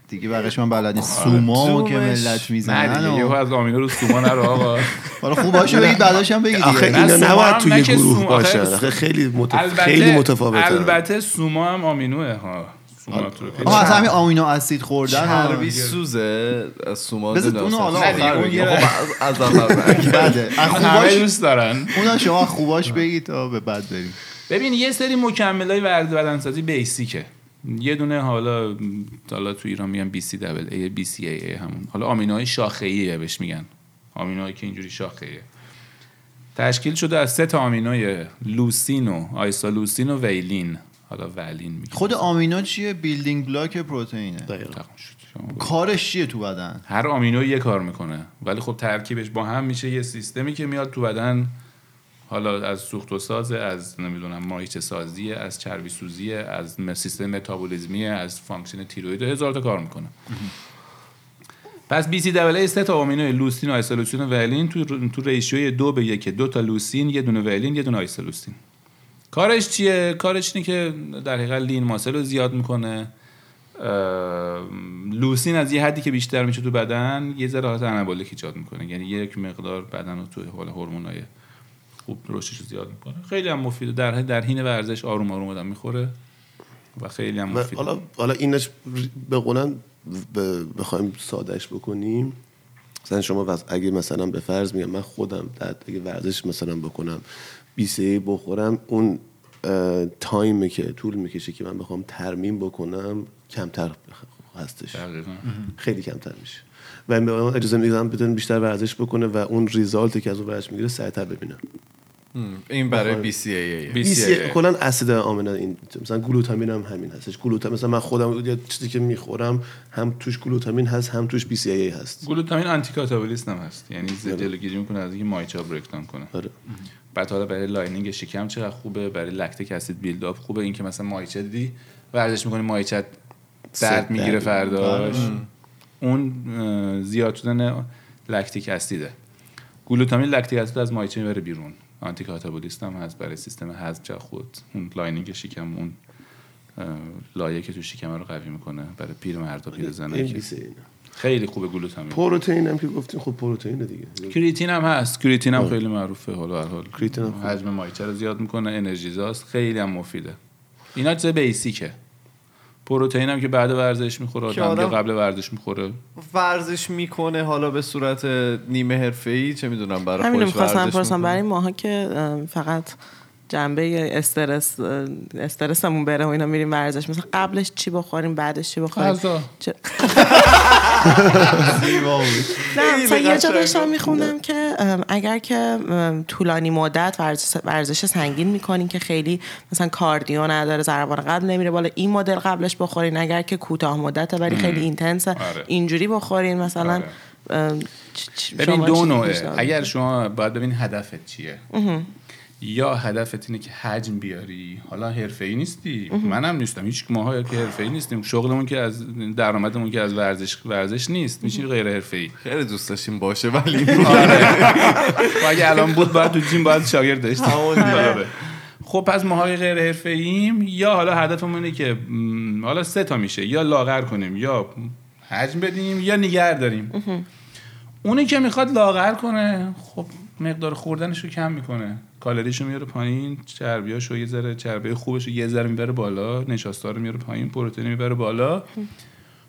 دیگه بقیش من بلد نیست. سومو که زومش. ملت نه می‌زنن دیگه یهو و از آمینا رو سوما نرو آقا. حالا خوباشو بگید بعدش هم بگید آخه دیگه. نه، اینا سوما نباید توی نه که گروه سوما- آخه خیلی متف... البته خیلی متفاوته البته سوما هم آمینوه ها. سوما آها اصلا همین آمینو اسید خوردن چربی سوزه؟ از سوما بذار. حالا نه دیگه، اون خب از اول. بده از همه خوباش دوست دارن. اونا شما خوباش بگید تا به بعد بریم. ببین یه سری مکمل های ورد بدنسازی بیسیکه. یه دونه حالا حالا تو ایران میگن بی سی دبل ای بی سی ای, ای همون. حالا آمینوهای شاخه ایه بهش میگن. آمینوهایی که اینجوری شاخه ایه تشکیل شده از سه تا آمینوی leucine و isoleucine و valine. حالا valine میگن خود آمینو چیه؟ building block پروتئینه. دقیقا. کارش چیه تو بدن؟ هر آمینو یه کار می‌کنه. ولی خب ترکیبش با هم میشه. یه سیستمی که میاد تو بدن. حالا از سوخت و ساز از نمی‌دونم ماهیچه سازی از چربی سوزی از سیستم metabolism ی از function تیروید هزار تا کار می‌کنه. پس BCAA سه تا آمینو leucine isoleucine و valine تو تو ratio ی دو به یک دو تا leucine یه دونه valine یه دونه isoleucine. کارش چیه؟ کارش اینه که در حقیقت lean muscle رو زیاد می‌کنه. leucine از یه حدی که بیشتر میشه تو بدن یه ذره حالت anabolic ایجاد می‌کنه. یعنی یک مقدار بدن رو تو حال هورمونای خوب رشدش رو زیاد می‌کنه. خیلی هم مفیده. در در حین ورزش آروم آروم آدم می‌خوره و خیلی هم و مفیده. حالا حالا اینش به قولن بخوایم سادهش بکنیم. مثلا شما اگه مثلا به فرض میگم من خودم در اگه ورزش مثلا بکنم 20 بخورم اون اه، تایمی که طول می‌کشه که من بخوام ترمیم بکنم کمتر هستش. دقیقاً. خیلی کمتر میشه. و این به اجازه میدم بتونم بیشتر ورزش بکنه و اون ریزالتی که از اون ورزش می‌گیره سریعتر ببینم. این برای. BCAA بی- BCAA BCAA. کلا اسید آمینه این مثلا گلوتامین هم همین هستش گلوتامین مثلا من خودم یه چیزی که می‌خورم هم توش گلوتامین هست هم توش BCAA هست. گلوتامین آنتی کاتابولیست هم هست. یعنی ضد جلوگیری می‌کنه از اینکه ماهیچه ها break down کنه. آره. بعد حالا برای lining شکم چقدر خوبه برای lactic acid build up خوبه. اینکه مثلا ماهیچه دیدی ورزش می‌کنی مایچه درد می‌گیره فرداش. بله. اون زیاد شدن lactic acid ه. گلوتامین lactic acid از ماهیچه می‌بره بیرون. آنتی کاتابولیست هم هست. برای سیستم هضم خود. اون lining شکم اون لایه که تو شکم رو قوی می‌کنه. برای پیر پیر زنه BCAA نه. خیلی خوبه گلوتامین. پروتئین هم که گفتیم خب پروتئین دیگه. کریتین هم هست. کریتین هم خیلی معروفه. حالا هر حال کریتین هم. حجم ماهیچه رو زیاد می‌کنه. انرژیزاست خیلی هم مفیده. اینا چیز basic ه. پروتئین هم که بعد ورزش می‌خوره که آدم یا آدم- قبل ورزش می‌خوره. ورزش می‌کنه حالا به صورت نیمه حرفه‌ای چه می‌دونم برای خودش می‌خواستم ورزش پرسم. می‌کنه. برای ماها که فقط جنبه استرس استرسمون بره و اینا میریم ورزش. مثلا قبلش چی بخوریم بعدش چی بخوریم؟ نه مثلا یه جا داشتم. میخوندم که اگر که طولانی مدت ورزش, سنگین می‌کنین که خیلی مثلا کاردیو نداره ضربان قلب نمیره بالا این مدل قبلش بخورین. اگر که کوتاه مدت ولی خیلی اینتنس آره. اینجوری بخورین مثلا. آره. ببین دو نوعه. اگر شما باید ببین هدفت چیه؟ یا هدفت اینه که حجم بیاری. حالا حرفه‌ای نیستی. منم نیستم. هیچ ماها که حرفه‌ای نیستیم. شغلمون که از درآمدمون که از ورزش ورزش نیست. میشی غیر حرفه‌ای. خیلی دوست داشتیم باشه ولی و اگه الان بود باید تو جیم باید شاگرد داشتیم. آره. خب پس ماهای غیر حرفه ایم یا حالا هدفمون اینه که حالا سه تا میشه. یا لاغر کنیم یا حجم بدیم یا نگر داریم. اونی که می‌خواد لاغر کنه خب مقدار خوردنش رو کم می‌کنه. کالریشو میاره پایین چربیاشو یه ذره چربی خوبش یه ذره می‌بره بالا نشاستا رو میاره پایین پروتئین می‌بره بالا.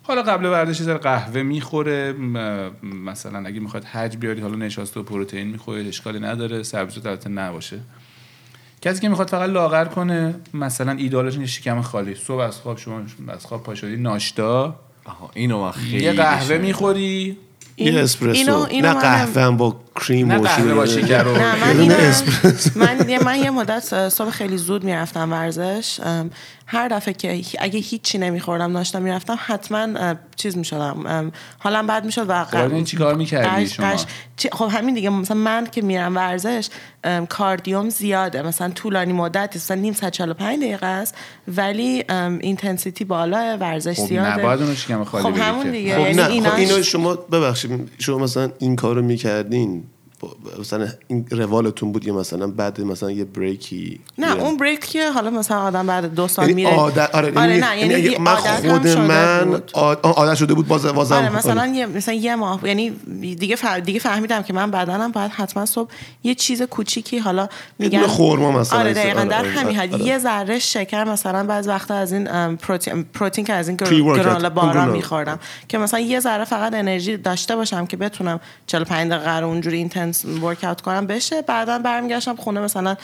حالا قبل ورزش یه ذره قهوه می‌خوره مثلا اگه می‌خواد حج بیاری حالا نشاسته و پروتئین می‌خوره اشکالی نداره سبزیجات البته نباشه. کسی که می‌خواد فقط لاغر کنه مثلا ایدالش اینه شکم خالی صبح از خواب شما از خواب پا شدی ناشتا. آها اینو من خیلی یه قهوه. می‌خوری این- یه اسپرسو اینو- اینو نه قهوه هم با کریم نه و قهوه با شیر. شکر من. من یه من یه مدت صبح خیلی زود می‌رفتم ورزش هر دفعه که اگه هیچی نمیخوردم ناشتا می‌رفتم حتما چیز می‌شدم حالم بد می‌شد و خب، این چی کار می‌کردی شما؟ خب همین دیگه مثلا من که میرم ورزش کاردیوم زیاده مثلا طولانی مدت مثلا نیم ساعت 45 دقیقه است ولی اینتنسیتی بالا ورزش خب زیاده نباید اونو شکم خالی خب همون. دیگه خب یعنی نه خب اینو شما ببخشید شما مثلا این کارو می‌کردین مثلا این روالتون بود یا مثلا بعد مثلا یه بریکی نه. اون بریک که حالا مثلا آدم بعد دو سال یعنی میره عادت آره, آره یعنی نه یعنی یه من هم خود من عادت شده بود باز بازم آره مثلا یه مثلا یه ماه یعنی دیگه ف... دیگه فهمیدم که من بدنم باید حتما صبح یه چیز کوچیکی حالا میگن دونه خرما مثلا آره. دقیقاً آره، در آره، همین حد آره. یه ذره شکر مثلا بعض وقتا از این پروتئین که از این. گرانولا بارا. میخوردم که مثلا یه ذره فقط انرژی داشته باشم که بتونم 45 دقیقه اونجوری اینتنس ورک کردم بشه. بعدا برمیگشتم خونه مثلا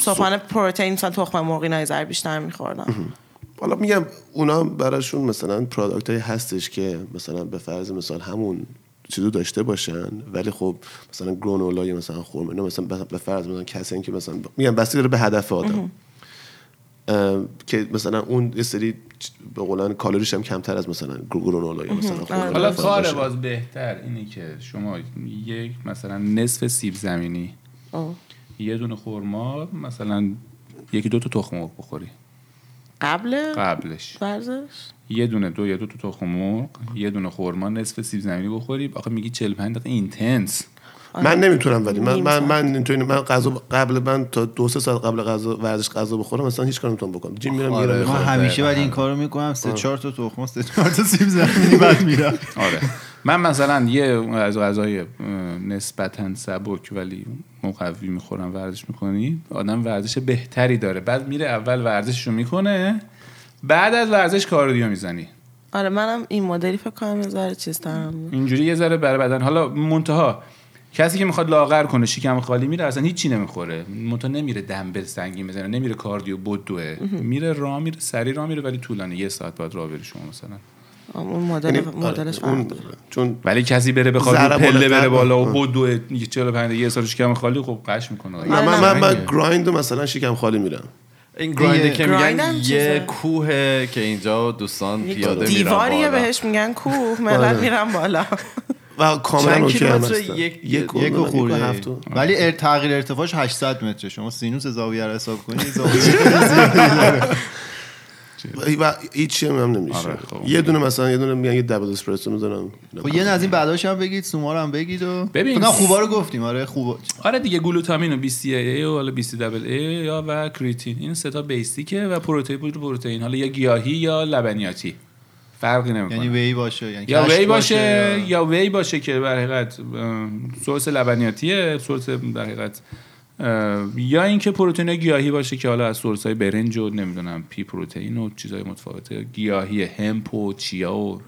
صبحانه پروتئین مثلا تخم مرغ اینا یه ذره بیشتر میخوردم. حالا میگم اونا براشون مثلا پرادکت هایی هستش که مثلا به فرض مثال همون چیزو داشته باشن ولی خب مثلا گرانولا یا مثلا خرما اینا مثلا به فرض مثلا کسی که مثلا میگم بسته داره به هدف آدم. که مثلا اون یه سری به قولن کالریش هم کمتر از مثلا گرانولا یا مثلا خرما حالا کار. باز بهتر اینه که شما یک مثلا نصف سیب زمینی. آه. یه دونه خورما مثلا یکی دو تا تخم مرغ بخوری. قبل؟ قبلش. ورزش؟ یه دونه دو یا دو تا تخم مرغ یه دونه خورما نصف سیب زمینی بخوری. آخه میگی 45 دقیقه اینتنس. من نمی‌تونم ولی من من. من اینطوری من غذا قبل من تا دو سه ساعت قبل غذا ورزش غذا بخورم مثلا هیچ کار نمی‌تونم بکنم. جیم میرم آره، میرم. من خب، همیشه دقیقاً ولی این کارو می‌کنم سه چهار تا تخم سه چهار تا سیب زمینی بعد میرم. آره. من مثلا یه از غذای نسبتا سبک ولی مقوی می‌خورم ورزش می‌کنی آدم ورزش بهتری داره. بعد میره اول ورزشش رو می‌کنه بعد از ورزش کاردیو می‌زنی. آره منم این مدلی فکر کنم یه ذره چیز دارم اینجوری یه ذره برای بدن حالا منتها کسی که می‌خواد لاغر کنه شکم خالی میره اصلا هیچی نمی‌خوره. منتها نمیره دنبل سنگین بزنه نمیره کاردیو بدوه. میره راه میره سری راه میره ولی طولانی یه ساعت بعد راه بری شما مثلا. اون مدل یعنی مدلش آره، اون داره. چون ولی کسی بره بخواد پله بره بالا. و بدوه 45 یه سال شکم خالی خب قش می‌کنه. نه من من, من گرایند و مثلا شکم خالی میرم. این گراینده که میگن. یه کوه که اینجا دوستان پیاده میرن دیواریه. بهش میگن کوه ملت میرن بالا. و کاملا چند اوکی هم یک- یک یک و خورده هفت و- ولی ار- تغییر ارتفاعش 800 متره. شما سینوس زاویه رو حساب کنید زاویه و هیچی هم نمیشه. آره، خب. یه دونه مثلا یه دونه میگن یه دبل اسپرسو می‌ذارم. خب یه از این بعداش هم بگید سوما رو هم بگید و ببین. نه خوبا رو گفتیم آره خوبا. آره دیگه گلوتامین و 20 ای و حالا 20 دبل ای یا و کریتین. این سه تا بیسیکه و پروتئین پروتئین. حالا یا گیاهی یا لبنیاتی. فرقی نمی‌کنه. یعنی وی باشه یعنی یا وی باشه یا- یا وی باشه که در حقیقت سورس لبنیاتیه سورس در حقیقت یا اینکه پروتئین گیاهی باشه که حالا از source های برنج و نمی‌دونم pea protein و چیزای متفاوته گیاهی hemp و چیا و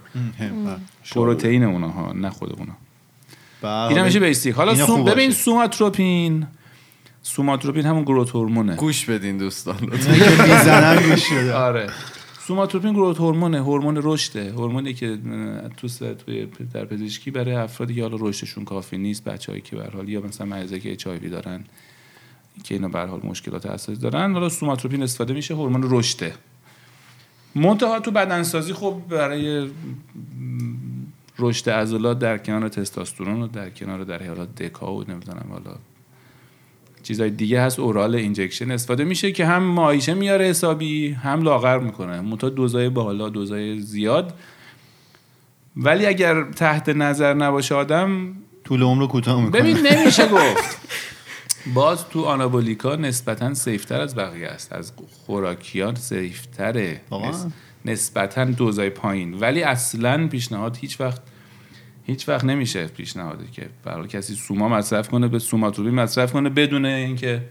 پروتئین اونا ها نه خود اونا. اینا میشه basic. حالا سوم ببین باشه. سوماتروپین. سوماتروپین همون growth hormone ه. گوش بدین دوستان می‌زنن گوش آره. سوماتروپین growth hormone ه هورمون رشده. هورمونی که تو توی در پزشکی برای افرادی که حالا رشدشون کافی نیست بچه‌ای که به حال یا مثلا مریضایی که اچ دارن که اینا به حال مشکلات اساسی دارن حالا سوماتروپین استفاده میشه هورمون رشده. منتها تو بدنسازی خب برای رشد عضلات در کنار تستوسترون و در کنار در حالات دکا و نمی‌دونم حالا چیزای دیگه هست اورال اینجکشن استفاده میشه که هم مایشه میاره حسابی هم لاغر می‌کنه. منتها دوزای بالا دوزای زیاد. ولی اگر تحت نظر نباشه آدم طول عمر رو کوتاه می‌کنه. ببین نمیشه گفت. باز تو آنابولیکا نسبتا سیفتر از بقیه است. از خوراکیان سیفتره. نسبتا دوزای پایین. ولی اصلا پیشنهاد هیچ وقت هیچ وقت نمیشه پیشنهادی که برای کسی سوما مصرف کنه به سوماتروپین مصرف کنه بدون اینکه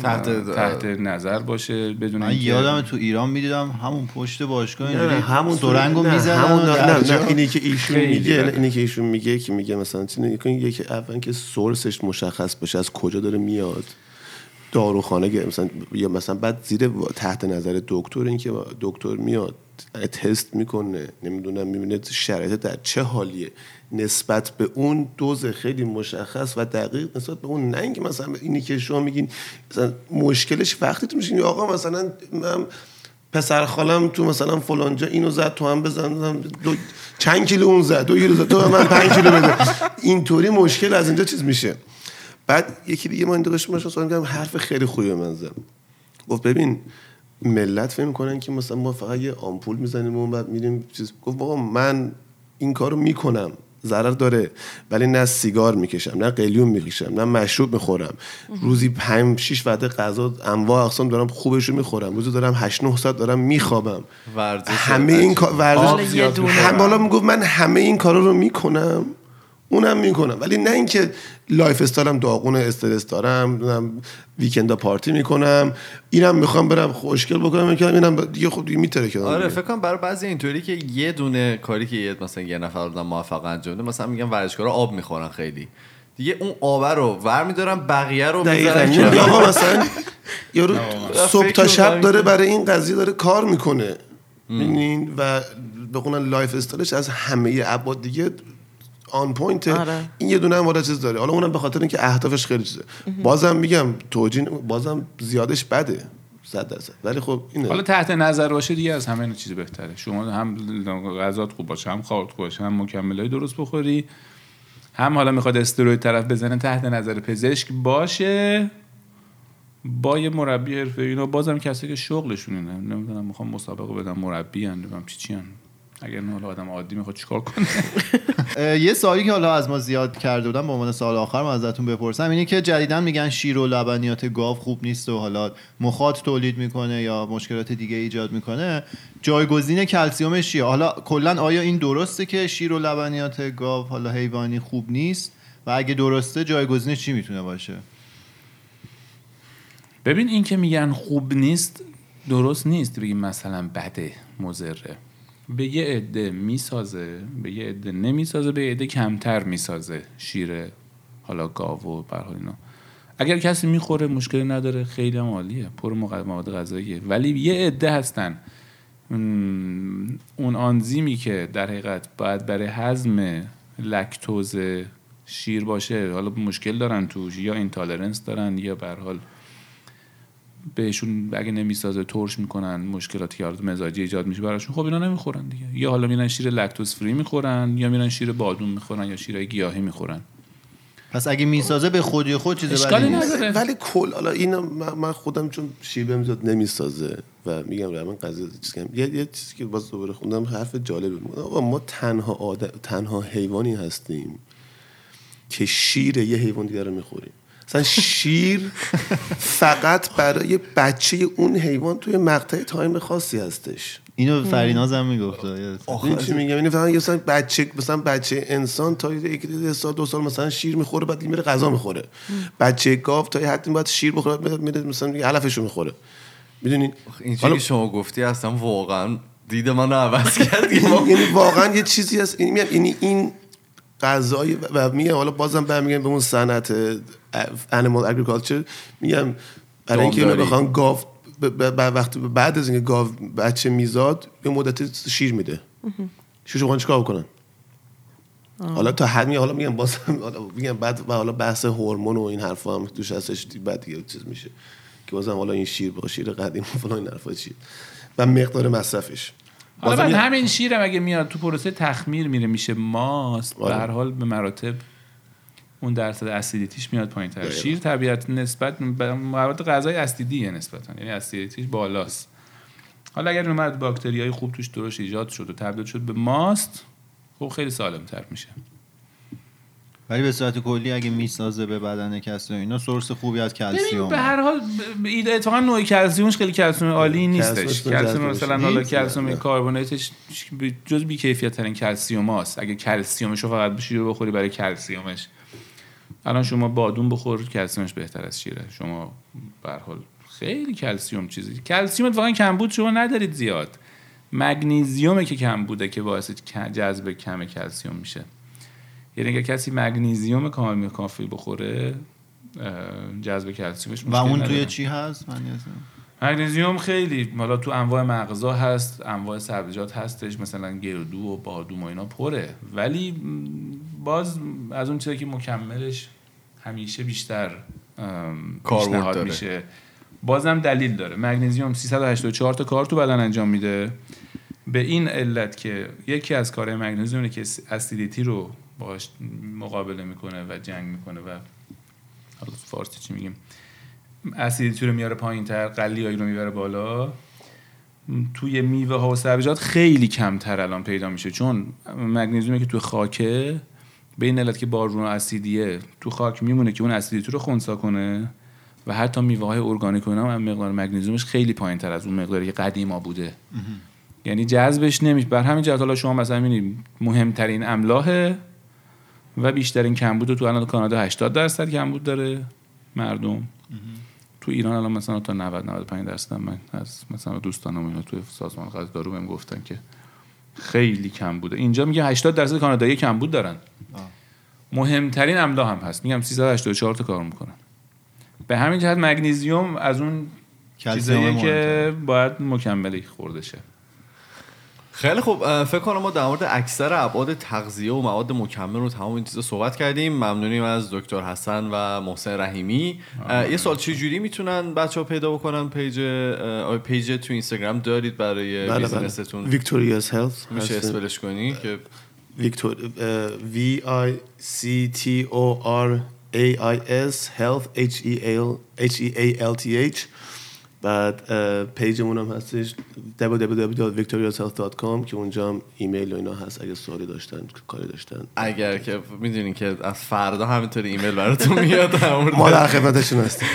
تحت- تحت نظر باشه بدون من یادم تو ایران می‌دیدم همون پشت باشگاه اینجوری همون سرنگو نه، می‌زدن همون نه, نه, اینی که ایشون میگه اینی که ایشون میگه که میگه مثلا چی نگه کنید یکی اول که سورسش مشخص باشه از کجا داره میاد. داروخانه گه- مثلا یا مثلا بعد زیر تحت نظر دکتر اینکه دکتر میاد. تست می‌کنه نمی‌دونم می‌بینه شرایط در چه حالیه. نسبت به اون دوز خیلی مشخص و دقیق نسبت به اون نه مثلا اینی که شما میگین مثلا مشکلش وقتی تو میشین آقا مثلا من پسر خالم تو مثلا فلانجا اینو زد تو هم بزن دو چند کیلو اون زد دو کیلو زد تو من پنج کیلو بده اینطوری مشکل از اینجا چیز میشه. بعد یکی دیگه باشه سوال کردم حرف خیلی خوبی من زد. گفت ببین ملت فکر کنن که مثلا ما فقط یه آمپول می‌زنیم و بعد میریم چیز. گفت بابا من این کارو می‌کنم ضرر داره ولی نه سیگار می‌کشم نه قلیون می‌کشم نه مشروب می‌خورم. روزی پنج شیش وعده غذا انواع اقسام دارم خوبش رو می‌خورم. روزی دارم 8 9 ساعت دارم میخوابم. همه این کار ورزش حالا می‌گفت من همه این کارا رو می‌کنم. اونم می‌کنم. ولی نه اینکه lifestyle م داغون استرس دارم weekend ا party می‌کنم. اینم می‌خوام برم خوشگل بکنم می‌کنم اینم دیگه خب دیگه میتره که. آره فکر کنم برای بعضی اینطوری که یه دونه کاری که یه مثلا یه نفر آدم موفق انجام بده مثلا میگن ورزشکارا آب می‌خورن خیلی. دیگه اون آب رو ور میدارن بقیه رو می‌ذارن یا آقا مثلا یارو صبح تا شب داره برای این قضیه داره کار می‌کنه. می‌بینین و بخونن lifestyle ش از همه ابعاد دیگه on point آره. این یه دونه هم والا چیز داره. حالا اونم به خاطر اینکه اهدافش خیلی چیزه. بازم میگم توجین بازم زیادش بده صد درصد. ولی خب اینه. حالا تحت نظر باشه دیگه از همه چیز بهتره. شما هم غذات خوب باشه هم خوابت خوب باشه هم مکملای درست بخوری هم حالا می‌خواد استروید طرف بزنه تحت نظر پزشک باشه. با یه مربی حرفه اینا بازم کسی که شغلشون اینه. نمی‌دونم می‌خوام مسابقه بدم مربی ان چی چی ان. اگر نه حالا آدم عادی می‌خواد چیکار کنه. یه سوالی که حالا از ما زیاد کرده بودم به عنوان سال آخر من ازتون بپرسم اینه که جدیدا میگن شیر و لبنیات گاو خوب نیست و حالا مخاط تولید می‌کنه یا مشکلات دیگه ایجاد می‌کنه. جایگزین کلسیومش چیه؟ حالا کلا آیا این درسته که شیر و لبنیات گاو حالا حیوانی خوب نیست؟ و اگه درسته جایگزینش چی می‌تونه باشه؟ ببین این که میگن خوب نیست درست نیست بگیم مثلا بده مضره. به یه عده می‌سازه به یه عده نمی‌سازه به یه عده کمتر می‌سازه شیر حالا گاو و به هر حال اینا. اگر کسی می‌خوره مشکلی نداره خیلی هم عالیه. پر مواد غذاییه. ولی یه عده هستن. اون- آنزیمی که در حقیقت باید برای هضم لکتوز شیر باشه حالا مشکل دارن توش یا intolerance دارن یا به حال بهشون اگه نمی‌سازه ترش می‌کنن مشکلاتی که مزاجی ایجاد میشه براشون خب اینا نمی‌خورن دیگه. یا حالا میرن شیر lactose free می‌خورن یا میرن شیر بادوم می‌خورن یا شیرهای گیاهی می‌خورن. پس اگه می‌سازه به خودی خود چیز اشکالی بدی نیست. نداره. ولی کل حالا اینو من خودم چون شیر بهم زیاد نمی‌سازه و میگم رو من قضیه چیز کنم یه, یه چیزی که باز دوباره خوندم حرف جالب بود. آقا ما تنها آد... تنها حیوانی هستیم که شیر یه حیوان دیگر رو می‌خوریم. مثلا شیر فقط برای بچه اون حیوان توی مقطع تایم خاصی هستش. اینو فریناز هم می‌گفت این چی میگم این فقط مثلا بچه مثلا بچه انسان تا یک سال دو سال مثلا شیر می‌خوره بعد میره غذا می‌خوره. بچه گاو تا یه حدی باید شیر بخوره بعد میره مثلا میگه علفشو می‌خوره. می‌دونین این که شما گفتی اصلا واقعا دید من رو عوض کرد. یعنی واقعا یه چیزی هست. این یعنی این غذای و میگم حالا بازم برمیگم به اون صنعت انیمال اگریکالچر میگم برای اینکه اینو. بخوان گاو وقتی بعد از اینکه گاو بچه میزاد به مدت شیر میده. شیر بخوان چیکار بکنن؟ حالا تا حد میگم حالا میگم باز حالا میگم بعد و حالا بحث هورمون و این حرفا هم توش هستش بعد دیگه چیز میشه. که بازم حالا این شیر با شیر قدیم و فلان این حرفا چیه؟ و مقدار مصرفش. حالا بعد یه- همین شیرم اگه میاد تو پروسه تخمیر میره میشه ماست. به آره. هر حال به مراتب اون درصد اسیدیتیش میاد پایین تر. شیر طبیعت نسبت به مواد غذای اسیدیه نسبتا. یعنی اسیدیتیش بالاست. حالا اگر اومد باکتری های خوب توش درست ایجاد شد و تبدیل شد به ماست خب خیلی سالم تر میشه. ولی به صورت کلی اگه می‌سازه به بدن کسی و اینا سورس خوبی از کلسیوم به هر حال اتفاقا نوع کلسیومش خیلی کلسیوم عالی نیستش. کلسیوم مثلا. حالا کلسیوم نه. کربوناتش جز بی کیفیت ترین کلسیوم هاست. اگه کلسیومش رو فقط بشی رو بخوری برای کلسیومش. الان شما بادوم بخور کلسیمش بهتر از شیره. شما به هر حال خیلی کلسیوم چیزی. کلسیوم اتفاقا کمبود شما ندارید زیاد. magnesium ه که کم بوده که باعث جذب کم کلسیوم میشه. یعنی اگه کسی magnesium کامل کافی بخوره جذب کلسیومش و اون. توی چی هست من. مگنیزیوم خیلی حالا تو انواع مغزا هست انواع سبزیجات هستش مثلا گردو و بادوم و اینا پره ولی باز از اون چیزی که مکملش همیشه بیشتر کاربرد. میشه بازم دلیل داره مگنیزیوم 384 تا کار تو بدن انجام میده به این علت که یکی از کارهای مگنیزیوم اینه که اسیدیتی رو باش مقابله می‌کنه و جنگ می‌کنه و حالا فارسی چی میگیم؟ اسیدیتی رو میاره پایین تر قلیایی رو می‌بره بالا. توی میوه ها و سبزیجات خیلی کمتر الان پیدا میشه چون مگنیزیومی که توی خاکه به این علت که بارون اسیدیه. تو خاک میمونه که اون اسیدیتی رو خنثی کنه و حتی میوه های ارگانیک هم مقدار مگنیزیومش خیلی پایین تر از اون مقداری که قدیما بوده. یعنی جذبش نمیشه. بر همین جهت حالا شما مثلا می‌بینید مهمترین املاح و بیشترین کمبود تو الان کانادا 80 درصد کمبود داره مردم. تو ایران الان مثلا تا 90 95 درصد من از مثلا دوستانم اینا تو سازمان غذا دارو بهم گفتن که خیلی کم بوده اینجا میگه 80 درصد کانادایی کمبود دارن. مهمترین املاح هم هست. میگم 384 تا کار می‌کنن. به همین جهت مگنیزیوم از اون مهمتر. که باید مکملی خورده شه. خیلی خوب فکر کنم ما در مورد اکثر ابعاد تغذیه و مواد مکمل رو تمام این چیزا صحبت کردیم. ممنونیم از دکتر حسن و محسن رحیمی. یه سال چه جوری می‌تونن بچه ها پیدا بکنن page page تو اینستاگرام؟ دارید برای بله business تون؟ Victorious Health میشه spell ش کنی که Victor V I C T O R A I S health H E H E A L T H. بعد پیجمون هم هستش www.victoriashealth.com که اونجا هم ایمیل و اینا هست اگه سوالی داشتن کاری داشتن. اگر که می‌دونین که از فردا همینطوری ایمیل براتون میاد ما در خدمتشون هستیم.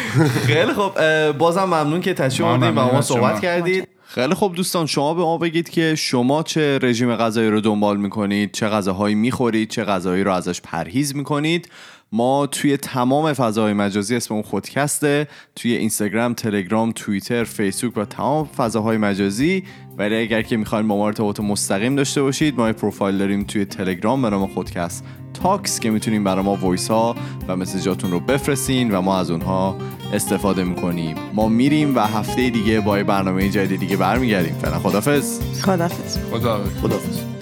خیلی خب بازم ممنون که تشریف ما آوردین و ما صحبت. کردید. خیلی خب دوستان شما به ما بگید که شما چه رژیم غذایی رو دنبال می‌کنید چه غذاهایی می‌خورید چه غذاهایی رو ازش پرهیز می‌کنید. ما توی تمام فضاهای مجازی اسم اون خودکست ه توی اینستاگرام، تلگرام، توییتر، فیسبوک و تمام فضاهای مجازی. ولی اگر که می‌خواین با ما ارتباط مستقیم داشته باشید ما پروفایل داریم توی تلگرام به نام خودکست Talks که می‌تونین برای ما voice ها و message اتون رو بفرستین و ما از اونها استفاده می‌کنیم. ما میریم و هفته دیگه با یه برنامه جدید دیگه برمیگردیم. فعلا خدافظ خدافظ خدا خداحافظ.